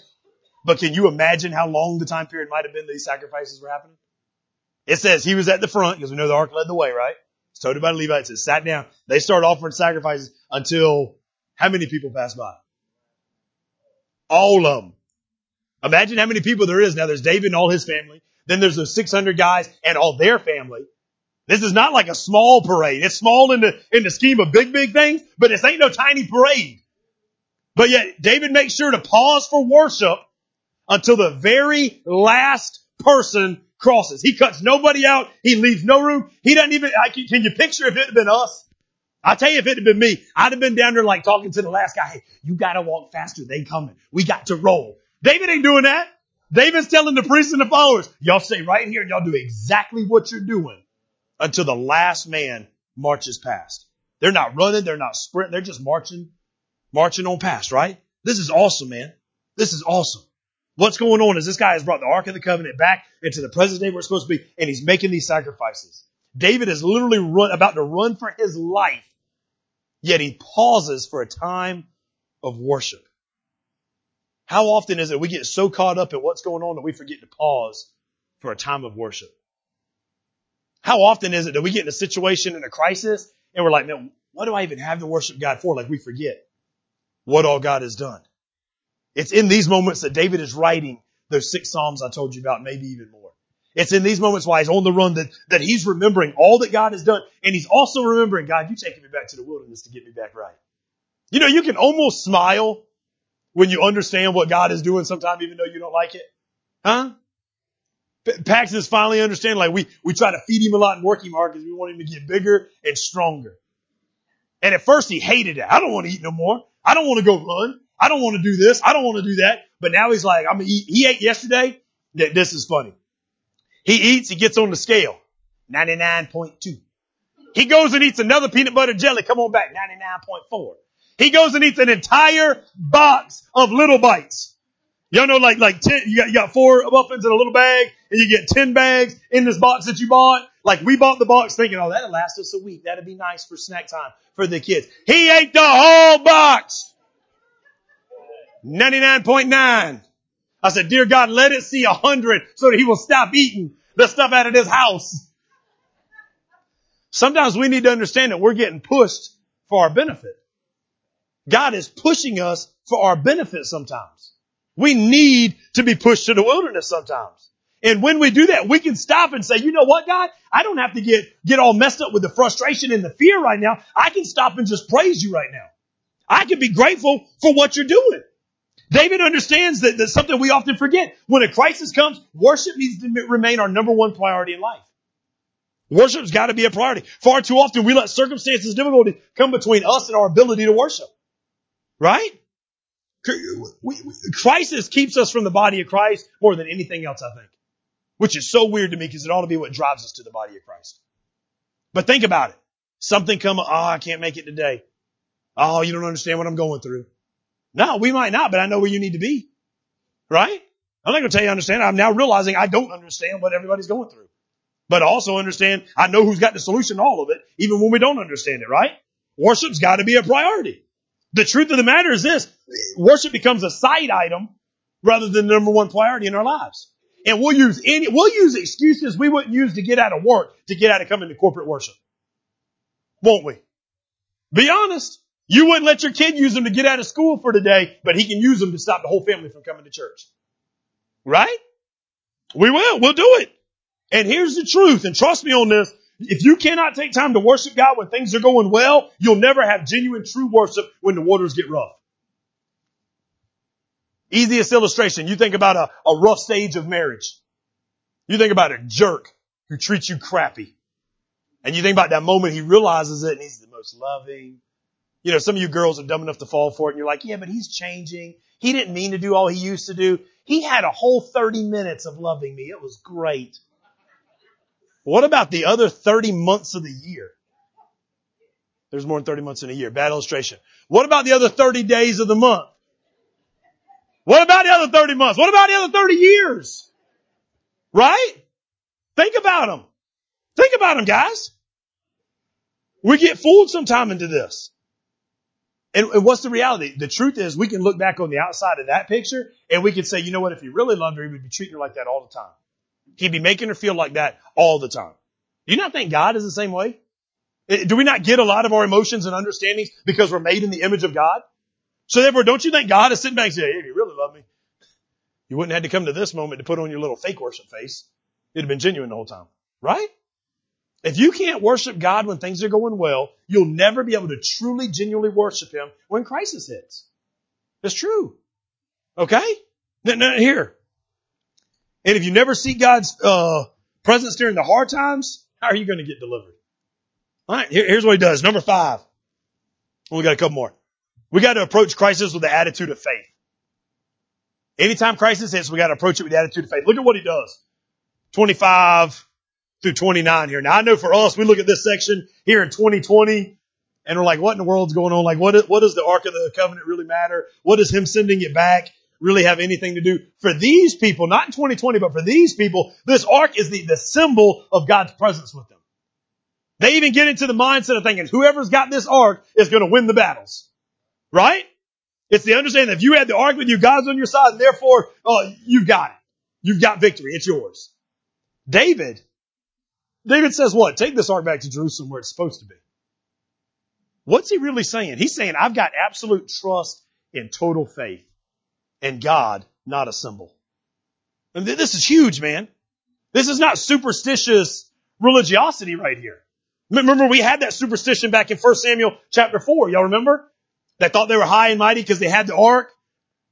but can you imagine how long the time period might have been these sacrifices were happening? It says he was at the front because we know the ark led the way, right? It's told by the Levites. It sat down. They started offering sacrifices until how many people passed by? All of them. Imagine how many people there is now. There's David and all his family. Then there's those 600 guys and all their family. This is not like a small parade. It's small in the, in the scheme of big, big things, but this ain't no tiny parade. But yet David makes sure to pause for worship until the very last person crosses. He cuts nobody out. He leaves no room. He doesn't even, I can, can you picture if it had been us? I'll tell you if it had been me, I'd have been down there like talking to the last guy. Hey, you gotta walk faster. They coming. We got to roll. David ain't doing that. David's telling the priests and the followers, y'all stay right here and y'all do exactly what you're doing until the last man marches past. They're not running. They're not sprinting. They're just marching, marching on past, right? This is awesome, man. This is awesome. What's going on is this guy has brought the Ark of the Covenant back into the present day where it's supposed to be, and he's making these sacrifices. David is literally run, about to run for his life, yet he pauses for a time of worship. How often is it we get so caught up in what's going on that we forget to pause for a time of worship? How often is it that we get in a situation in a crisis and we're like, man, what do I even have to worship God for? Like we forget what all God has done. It's in these moments that David is writing those six Psalms I told you about, maybe even more. It's in these moments while he's on the run that, that he's remembering all that God has done. And he's also remembering, God, you taking me back to the wilderness to get me back right. You know, you can almost smile when you understand what God is doing sometimes, even though you don't like it. Huh? Paxton is finally understanding, like we, we try to feed him a lot and work him hard because we want him to get bigger and stronger. And at first he hated it. I don't want to eat no more. I don't want to go run. I don't want to do this. I don't want to do that. But now he's like, I'm gonna eat. He ate yesterday. This is funny. He eats, he gets on the scale. 99.2. He goes and eats another peanut butter jelly. Come on back. 99.4. He goes and eats an entire box of little bites. Y'all know like, like 10, you got, you got four muffins in a little bag and you get 10 bags in this box that you bought. Like we bought the box thinking, oh, that'll last us a week. That'd be nice for snack time for the kids. He ate the whole box. 99.9. I said, dear God, let it see a hundred so that he will stop eating the stuff out of this house. Sometimes we need to understand that we're getting pushed for our benefit. God is pushing us for our benefit sometimes. We need to be pushed to the wilderness sometimes. And when we do that, we can stop and say, you know what, God? I don't have to get, get all messed up with the frustration and the fear right now. I can stop and just praise you right now. I can be grateful for what you're doing. David understands that that's something we often forget. When a crisis comes, worship needs to remain our number one priority in life. Worship's got to be a priority. Far too often we let circumstances difficulty come between us and our ability to worship. Right? Crisis keeps us from the body of Christ more than anything else, I think. Which is so weird to me because it ought to be what drives us to the body of Christ. But think about it. Something come, oh, I can't make it today. Oh, you don't understand what I'm going through. No, we might not, but I know where you need to be. Right? I'm not going to tell you I understand. I'm now realizing I don't understand what everybody's going through. But also understand I know who's got the solution to all of it, even when we don't understand it, right? Worship's got to be a priority. The truth of the matter is this, worship becomes a side item rather than the number one priority in our lives. And we'll use any, we'll use excuses we wouldn't use to get out of work to get out of coming to corporate worship. Won't we? Be honest. You wouldn't let your kid use them to get out of school for today, but he can use them to stop the whole family from coming to church. Right? We will. We'll do it. And here's the truth, and trust me on this. If you cannot take time to worship God when things are going well, you'll never have genuine true worship when the waters get rough. Easiest illustration, you think about a, a rough stage of marriage. You think about a jerk who treats you crappy. And you think about that moment he realizes it and he's the most loving, you know, some of you girls are dumb enough to fall for it and you're like, yeah, but he's changing. He didn't mean to do all he used to do. He had a whole 30 minutes of loving me. It was great. What about the other 30 months of the year? There's more than 30 months in a year. Bad illustration. What about the other 30 days of the month? What about the other 30 months? What about the other 30 years? Right? Think about them. Think about them, guys. We get fooled sometime into this. And, and, what's the reality? The truth is we can look back on the outside of that picture and we can say, you know what, if he really loved her, he would be treating her like that all the time. He'd be making her feel like that all the time. Do you not think God is the same way? Eh, do we not get a lot of our emotions and understandings because we're made in the image of God? So therefore, don't you think God is sitting back and saying, hey, if you really love me, you wouldn't have to come to this moment to put on your little fake worship face. It'd have been genuine the whole time. Right? If you can't worship God when things are going well, you'll never be able to truly, genuinely worship Him when crisis hits. It's true. Okay? Now, now here. And if you never see God's uh, presence during the hard times, how are you going to get delivered? All right, here, here's what he does. Number five. We got a couple more. We got to approach crisis with the attitude of faith. Anytime crisis hits, we got to approach it with the attitude of faith. Look at what he does. 25 through 29 here. Now I know for us, we look at this section here in 2020 and we're like, what in the world's going on? Like, what, what does the Ark of the Covenant really matter? What is him sending it back really have anything to do? For these people, not in 2020, but for these people, this Ark is the, the symbol of God's presence with them. They even get into the mindset of thinking whoever's got this Ark is going to win the battles. Right? It's the understanding that if you had the Ark with you, God's on your side, and therefore, uh, you've got it. You've got victory. It's yours. David David says what? Take this ark back to Jerusalem where it's supposed to be. What's he really saying? He's saying, I've got absolute trust in total faith in God, not a symbol. And this is huge, man. This is not superstitious religiosity right here. Remember we had that superstition back in 1 Samuel chapter 4. Y'all remember? They thought they were high and mighty because they had the ark.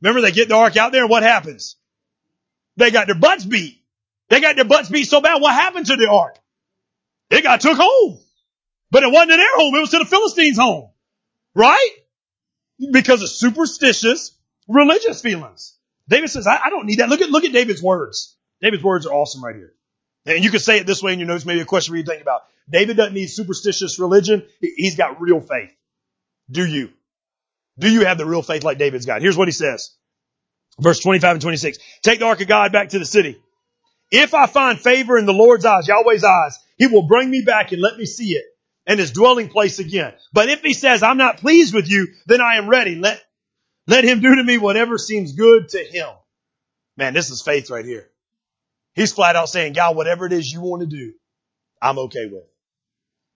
Remember they get the ark out there and what happens? They got their butts beat. They got their butts beat so bad. What happened to the ark? It got took home. But it wasn't in their home. It was to the Philistines' home. Right? Because of superstitious religious feelings. David says, I, I, don't need that. Look at, look at David's words. David's words are awesome right here. And you could say it this way in your notes, maybe a question for you to think about. David doesn't need superstitious religion. He's got real faith. Do you? Do you have the real faith like David's got? Here's what he says. Verse 25 and 26. Take the ark of God back to the city. If I find favor in the Lord's eyes, Yahweh's eyes, he will bring me back and let me see it and his dwelling place again. But if he says, I'm not pleased with you, then I am ready. Let, let him do to me whatever seems good to him. Man, this is faith right here. He's flat out saying, God, whatever it is you want to do, I'm okay with.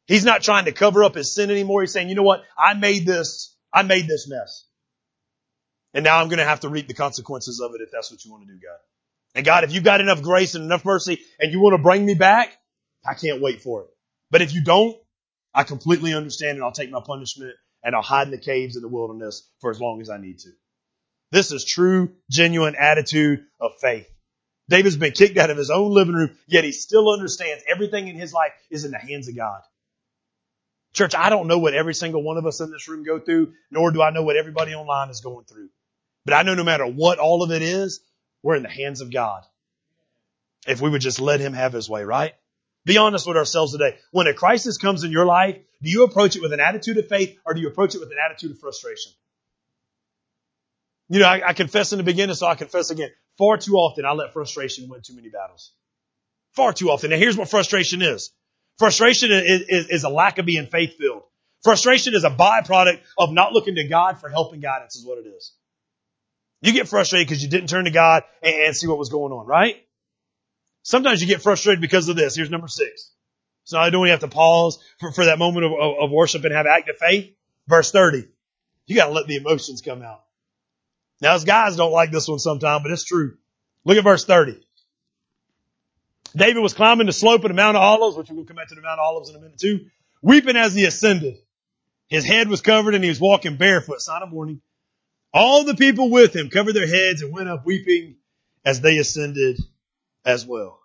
He's not trying to cover up his sin anymore. He's saying, you know what? I made this, I made this mess. And now I'm going to have to reap the consequences of it if that's what you want to do, God. And God, if you've got enough grace and enough mercy and you want to bring me back, I can't wait for it. But if you don't, I completely understand and I'll take my punishment and I'll hide in the caves of the wilderness for as long as I need to. This is true, genuine attitude of faith. David's been kicked out of his own living room, yet he still understands everything in his life is in the hands of God. Church, I don't know what every single one of us in this room go through, nor do I know what everybody online is going through. But I know no matter what all of it is, we're in the hands of God. If we would just let Him have His way, right? Be honest with ourselves today. When a crisis comes in your life, do you approach it with an attitude of faith or do you approach it with an attitude of frustration? You know, I, I confess in the beginning, so I confess again. Far too often I let frustration win too many battles. Far too often. Now here's what frustration is. Frustration is, is, is a lack of being faith filled. Frustration is a byproduct of not looking to God for help and guidance is what it is. You get frustrated because you didn't turn to God and, and see what was going on, right? Sometimes you get frustrated because of this. Here's number six. So not only do we have to pause for, for that moment of, of, of worship and have active faith. Verse 30. You gotta let the emotions come out. Now, as guys don't like this one sometimes, but it's true. Look at verse 30. David was climbing the slope of the Mount of Olives, which we'll come back to the Mount of Olives in a minute too, weeping as he ascended. His head was covered and he was walking barefoot, sign of mourning. All the people with him covered their heads and went up weeping as they ascended as well.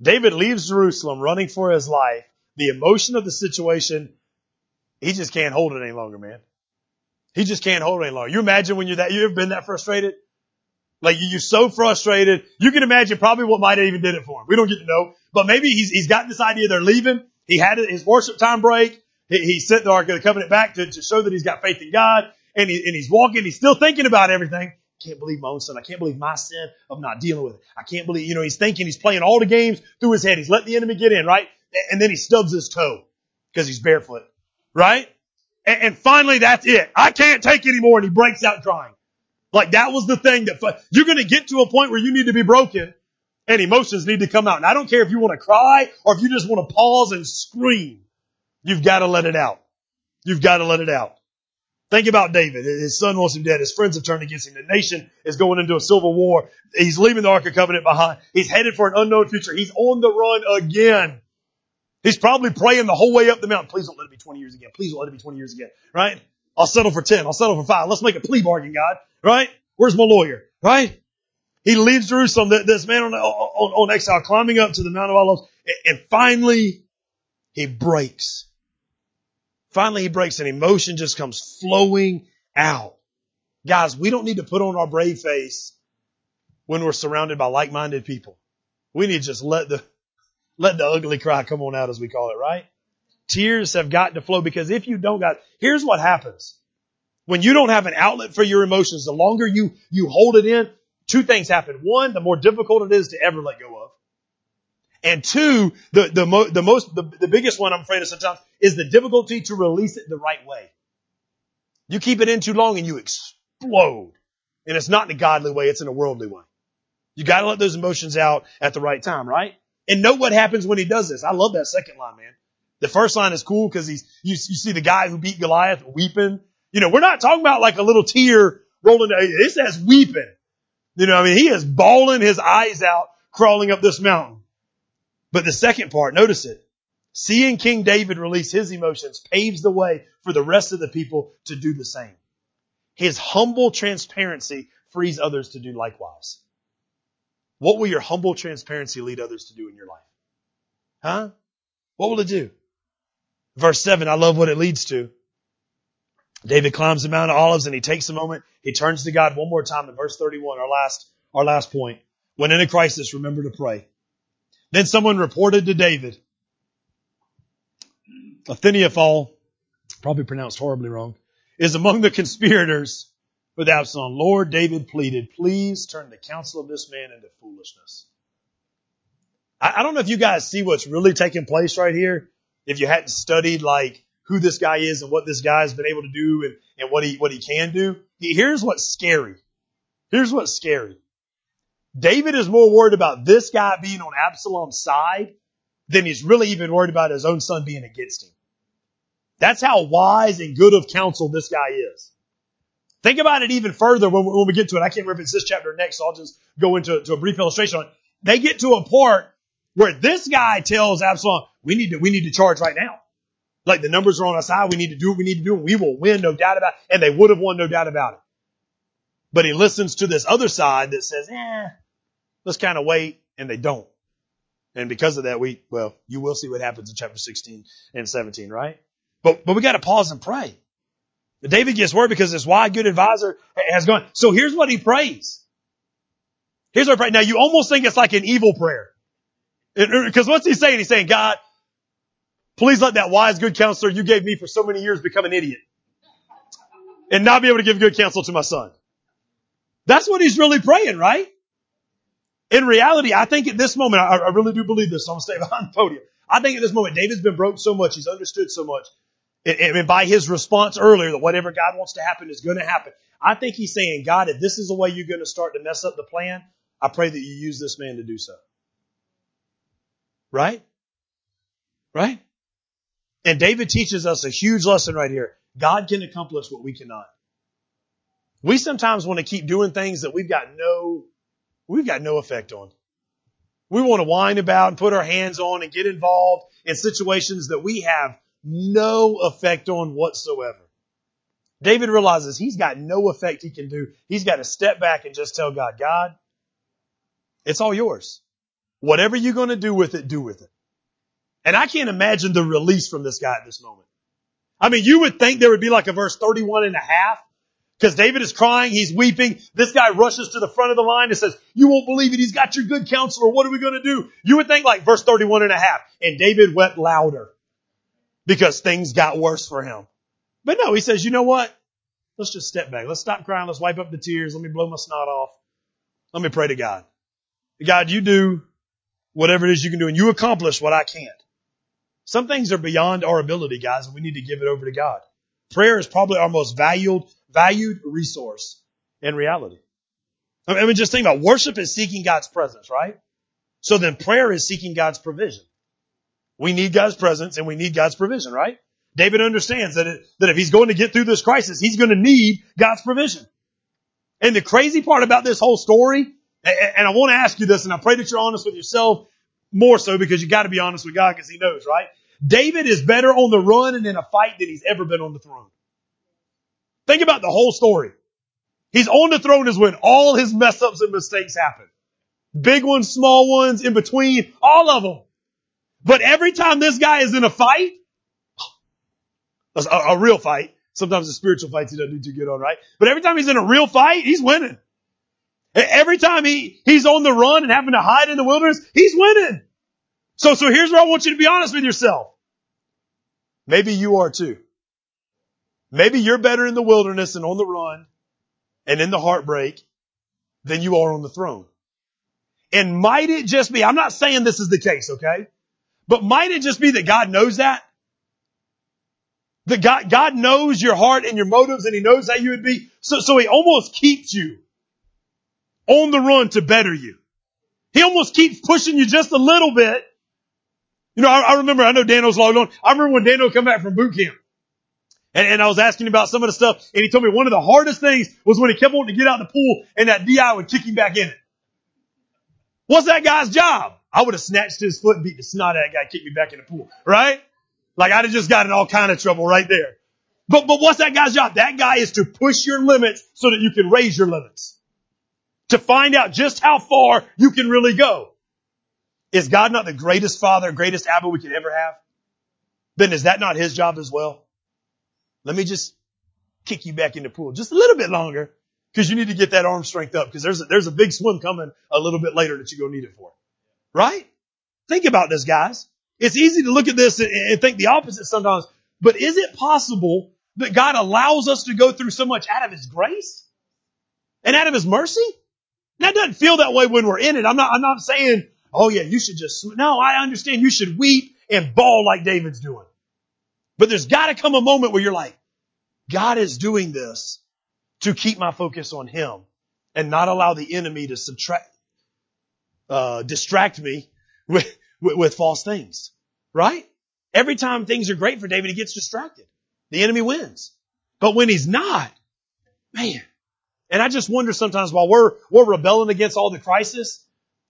David leaves Jerusalem running for his life. The emotion of the situation, he just can't hold it any longer, man. He just can't hold it any longer. You imagine when you're that, you ever been that frustrated? Like you're so frustrated. You can imagine probably what might have even did it for him. We don't get to know, but maybe he's, he's got this idea they're leaving. He had his worship time break. He, he sent the Ark of the Covenant back to, to show that he's got faith in God and he, and he's walking. He's still thinking about everything. I can't believe my own son. I can't believe my sin of not dealing with it. I can't believe, you know, he's thinking he's playing all the games through his head. He's letting the enemy get in, right? And then he stubs his toe because he's barefoot, right? And, and finally that's it. I can't take anymore. And he breaks out crying. Like that was the thing that you're going to get to a point where you need to be broken and emotions need to come out. And I don't care if you want to cry or if you just want to pause and scream. You've got to let it out. You've got to let it out. Think about David. His son wants him dead. His friends have turned against him. The nation is going into a civil war. He's leaving the Ark of Covenant behind. He's headed for an unknown future. He's on the run again. He's probably praying the whole way up the mountain. Please don't let it be 20 years again. Please don't let it be 20 years again. Right? I'll settle for 10. I'll settle for 5. Let's make a plea bargain, God. Right? Where's my lawyer? Right? He leaves Jerusalem, this man on, on, on exile, climbing up to the Mount of Olives, and finally he breaks. Finally he breaks and emotion just comes flowing out. Guys, we don't need to put on our brave face when we're surrounded by like-minded people. We need to just let the, let the ugly cry come on out as we call it, right? Tears have got to flow because if you don't, guys, here's what happens. When you don't have an outlet for your emotions, the longer you, you hold it in, two things happen. One, the more difficult it is to ever let go of. And two, the, the, mo- the most, the, the biggest one I'm afraid of sometimes is the difficulty to release it the right way. You keep it in too long and you explode. And it's not in a godly way, it's in a worldly way. You gotta let those emotions out at the right time, right? And note what happens when he does this. I love that second line, man. The first line is cool because he's, you, you see the guy who beat Goliath weeping you know, we're not talking about like a little tear rolling. Down. It says weeping. You know, I mean, he is bawling his eyes out crawling up this mountain. But the second part, notice it. Seeing King David release his emotions paves the way for the rest of the people to do the same. His humble transparency frees others to do likewise. What will your humble transparency lead others to do in your life? Huh? What will it do? Verse 7, I love what it leads to. David climbs the Mount of Olives and he takes a moment. He turns to God one more time in verse 31, our last, our last point. When in a crisis, remember to pray. Then someone reported to David, Atheniaphal, probably pronounced horribly wrong, is among the conspirators with Absalom. Lord, David pleaded, please turn the counsel of this man into foolishness. I, I don't know if you guys see what's really taking place right here. If you hadn't studied like who this guy is and what this guy's been able to do and, and what he, what he can do. Here's what's scary. Here's what's scary. David is more worried about this guy being on Absalom's side than he's really even worried about his own son being against him. That's how wise and good of counsel this guy is. Think about it even further when, when we get to it. I can't remember if it's this chapter or next, so I'll just go into to a brief illustration on it. They get to a part where this guy tells Absalom, we need to, we need to charge right now. Like the numbers are on our side. We need to do what we need to do and we will win, no doubt about it. And they would have won, no doubt about it. But he listens to this other side that says, eh, let's kind of wait. And they don't. And because of that, we, well, you will see what happens in chapter 16 and 17, right? But, but we got to pause and pray. David gets word because this wise, good advisor has gone. So here's what he prays. Here's what I pray. Now you almost think it's like an evil prayer. Because what's he saying? He's saying, God, Please let that wise, good counselor you gave me for so many years become an idiot and not be able to give good counsel to my son. That's what he's really praying, right? In reality, I think at this moment, I, I really do believe this, so I'm going to stay behind the podium. I think at this moment, David's been broke so much, he's understood so much, and, by his response earlier that whatever God wants to happen is going to happen. I think he's saying, God, if this is the way you're going to start to mess up the plan, I pray that you use this man to do so. Right? Right? And David teaches us a huge lesson right here. God can accomplish what we cannot. We sometimes want to keep doing things that we've got no, we've got no effect on. We want to whine about and put our hands on and get involved in situations that we have no effect on whatsoever. David realizes he's got no effect he can do. He's got to step back and just tell God, God, it's all yours. Whatever you're going to do with it, do with it. And I can't imagine the release from this guy at this moment. I mean, you would think there would be like a verse 31 and a half Because David is crying, he's weeping. This guy rushes to the front of the line and says, you won't believe it. He's got your good counselor. What are we going to do? You would think like verse 31 and a half. And David wept louder because things got worse for him. But no, he says, you know what? Let's just step back. Let's stop crying. Let's wipe up the tears. Let me blow my snot off. Let me pray to God. God, you do whatever it is you can do and you accomplish what I can't. Some things are beyond our ability, guys, and we need to give it over to God. Prayer is probably our most valued, valued resource in reality. I mean, just think about it. worship is seeking God's presence, right? So then prayer is seeking God's provision. We need God's presence and we need God's provision, right? David understands that, it, that if he's going to get through this crisis, he's going to need God's provision. And the crazy part about this whole story, and I want to ask you this, and I pray that you're honest with yourself more so because you got to be honest with God because He knows, right? David is better on the run and in a fight than he's ever been on the throne. Think about the whole story. He's on the throne is when all his mess ups and mistakes happen. Big ones, small ones, in between, all of them. But every time this guy is in a fight, a, a real fight, sometimes the spiritual fights he doesn't do too good on, right? But every time he's in a real fight, he's winning. Every time he, he's on the run and having to hide in the wilderness, he's winning. So, so here's where I want you to be honest with yourself. Maybe you are too. Maybe you're better in the wilderness and on the run and in the heartbreak than you are on the throne. And might it just be, I'm not saying this is the case, okay? But might it just be that God knows that? That God, God knows your heart and your motives and He knows how you would be. So, so He almost keeps you on the run to better you. He almost keeps pushing you just a little bit. You know, I, I remember, I know Daniel's logged on. I remember when Daniel come back from boot camp. And, and I was asking about some of the stuff, and he told me one of the hardest things was when he kept wanting to get out of the pool and that DI would kick him back in it. What's that guy's job? I would have snatched his foot and beat the snot out of that guy, kicked me back in the pool, right? Like I'd have just got in all kind of trouble right there. But, but what's that guy's job? That guy is to push your limits so that you can raise your limits to find out just how far you can really go. Is God not the greatest father, greatest Abba we could ever have? Then is that not his job as well? Let me just kick you back in the pool just a little bit longer because you need to get that arm strength up because there's a, there's a big swim coming a little bit later that you're going to need it for. Right? Think about this, guys. It's easy to look at this and, and think the opposite sometimes, but is it possible that God allows us to go through so much out of His grace and out of His mercy? That doesn't feel that way when we're in it. I'm not, I'm not saying, oh yeah, you should just, no, I understand you should weep and bawl like David's doing. But there's gotta come a moment where you're like, God is doing this to keep my focus on Him and not allow the enemy to subtract, uh, distract me with, with, with false things. Right? Every time things are great for David, he gets distracted. The enemy wins. But when he's not, man, and I just wonder sometimes while we're, we're rebelling against all the crisis,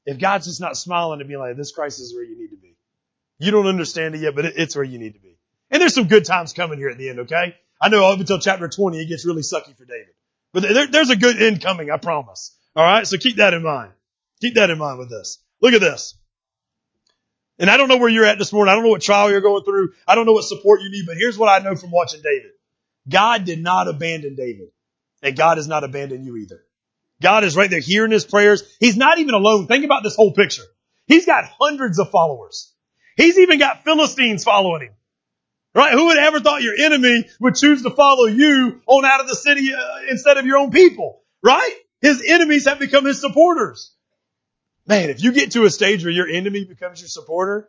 if God's just not smiling and being like, this crisis is where you need to be. You don't understand it yet, but it's where you need to be. And there's some good times coming here at the end, okay? I know up until chapter 20, it gets really sucky for David. But there, there's a good end coming, I promise. Alright? So keep that in mind. Keep that in mind with this. Look at this. And I don't know where you're at this morning. I don't know what trial you're going through. I don't know what support you need, but here's what I know from watching David. God did not abandon David. And God has not abandoned you either. God is right there hearing his prayers. He's not even alone. Think about this whole picture. He's got hundreds of followers. He's even got Philistines following him. Right? Who would ever thought your enemy would choose to follow you on out of the city uh, instead of your own people? Right? His enemies have become his supporters. Man, if you get to a stage where your enemy becomes your supporter,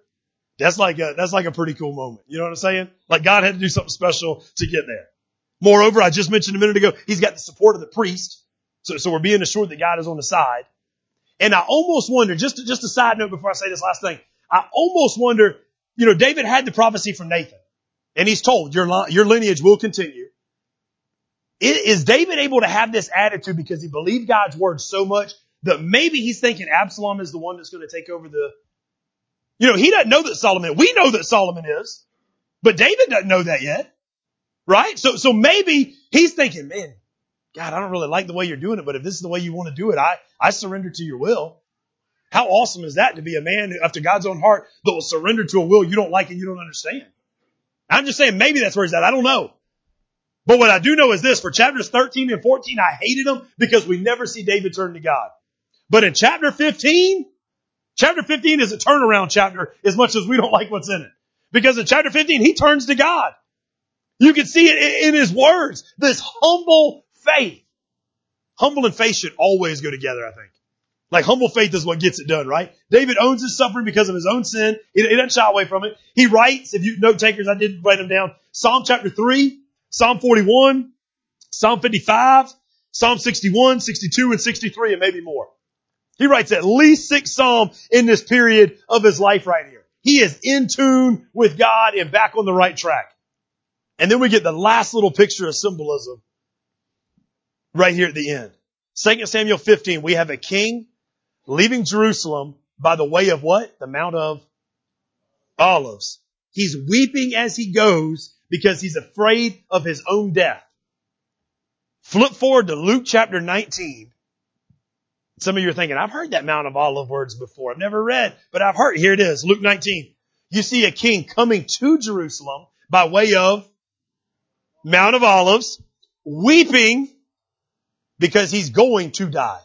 that's like a, that's like a pretty cool moment. You know what I'm saying? Like God had to do something special to get there. Moreover, I just mentioned a minute ago, he's got the support of the priest. So, so we're being assured that God is on the side. And I almost wonder, just, just a side note before I say this last thing, I almost wonder, you know, David had the prophecy from Nathan and he's told your, your lineage will continue. Is David able to have this attitude because he believed God's word so much that maybe he's thinking Absalom is the one that's going to take over the, you know, he doesn't know that Solomon, we know that Solomon is, but David doesn't know that yet. Right? So, so maybe he's thinking, man, God, I don't really like the way you're doing it, but if this is the way you want to do it, I, I surrender to your will. How awesome is that to be a man after God's own heart that will surrender to a will you don't like and you don't understand? I'm just saying maybe that's where he's at. I don't know. But what I do know is this, for chapters 13 and 14, I hated them because we never see David turn to God. But in chapter 15, chapter 15 is a turnaround chapter as much as we don't like what's in it. Because in chapter 15, he turns to God. You can see it in his words. This humble faith. Humble and faith should always go together, I think. Like humble faith is what gets it done, right? David owns his suffering because of his own sin. He, he doesn't shy away from it. He writes, if you note takers, I did write them down. Psalm chapter 3, Psalm 41, Psalm 55, Psalm 61, 62, and 63, and maybe more. He writes at least six Psalms in this period of his life right here. He is in tune with God and back on the right track. And then we get the last little picture of symbolism right here at the end. 2 Samuel 15, we have a king leaving Jerusalem by the way of what? The Mount of Olives. He's weeping as he goes because he's afraid of his own death. Flip forward to Luke chapter 19. Some of you are thinking, I've heard that Mount of Olive words before. I've never read, but I've heard. Here it is, Luke 19. You see a king coming to Jerusalem by way of Mount of Olives, weeping because he's going to die.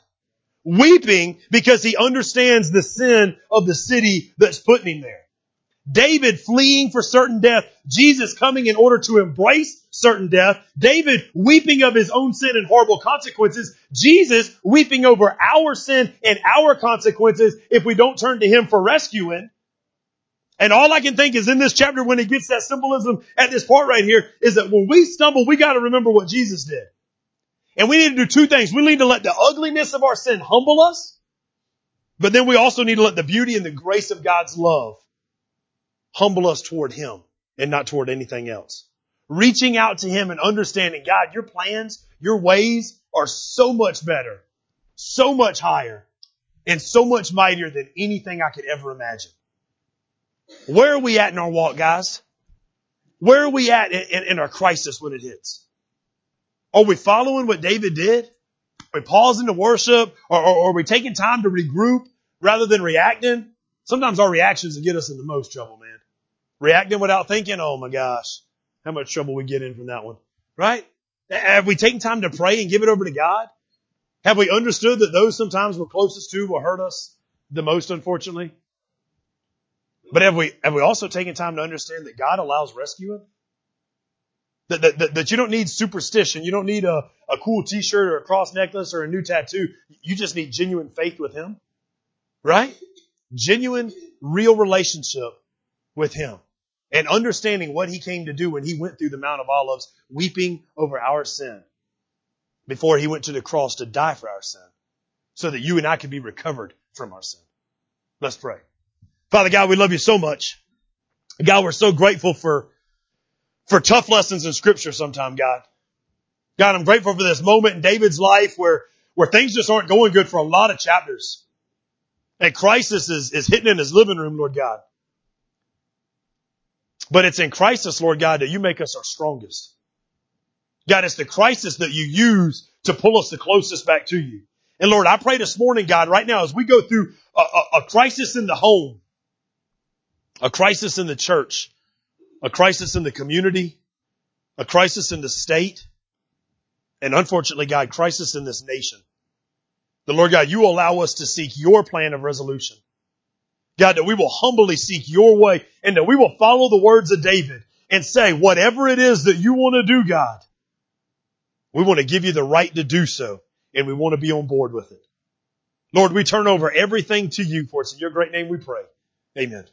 Weeping because he understands the sin of the city that's putting him there. David fleeing for certain death. Jesus coming in order to embrace certain death. David weeping of his own sin and horrible consequences. Jesus weeping over our sin and our consequences if we don't turn to him for rescuing. And all I can think is in this chapter when he gets that symbolism at this part right here is that when we stumble, we got to remember what Jesus did. And we need to do two things. We need to let the ugliness of our sin humble us, but then we also need to let the beauty and the grace of God's love humble us toward Him and not toward anything else. Reaching out to Him and understanding, God, your plans, your ways are so much better, so much higher, and so much mightier than anything I could ever imagine. Where are we at in our walk, guys? Where are we at in, in, in our crisis when it hits? Are we following what David did? Are we pausing to worship? Or, or, or are we taking time to regroup rather than reacting? Sometimes our reactions get us in the most trouble, man. Reacting without thinking, oh my gosh, how much trouble we get in from that one. Right? Have we taken time to pray and give it over to God? Have we understood that those sometimes we're closest to will hurt us the most, unfortunately? But have we, have we also taken time to understand that God allows rescuing? That, that, that, you don't need superstition. You don't need a, a cool t-shirt or a cross necklace or a new tattoo. You just need genuine faith with Him. Right? Genuine, real relationship with Him. And understanding what He came to do when He went through the Mount of Olives, weeping over our sin before He went to the cross to die for our sin so that you and I could be recovered from our sin. Let's pray. Father God, we love you so much. God, we're so grateful for, for tough lessons in scripture sometime, God. God, I'm grateful for this moment in David's life where, where things just aren't going good for a lot of chapters. And crisis is, is hitting in his living room, Lord God. But it's in crisis, Lord God, that you make us our strongest. God, it's the crisis that you use to pull us the closest back to you. And Lord, I pray this morning, God, right now, as we go through a, a, a crisis in the home, a crisis in the church, a crisis in the community, a crisis in the state, and unfortunately, God, crisis in this nation. The Lord God, you allow us to seek your plan of resolution. God, that we will humbly seek your way and that we will follow the words of David and say, whatever it is that you want to do, God, we want to give you the right to do so and we want to be on board with it. Lord, we turn over everything to you for it's in your great name we pray. Amen.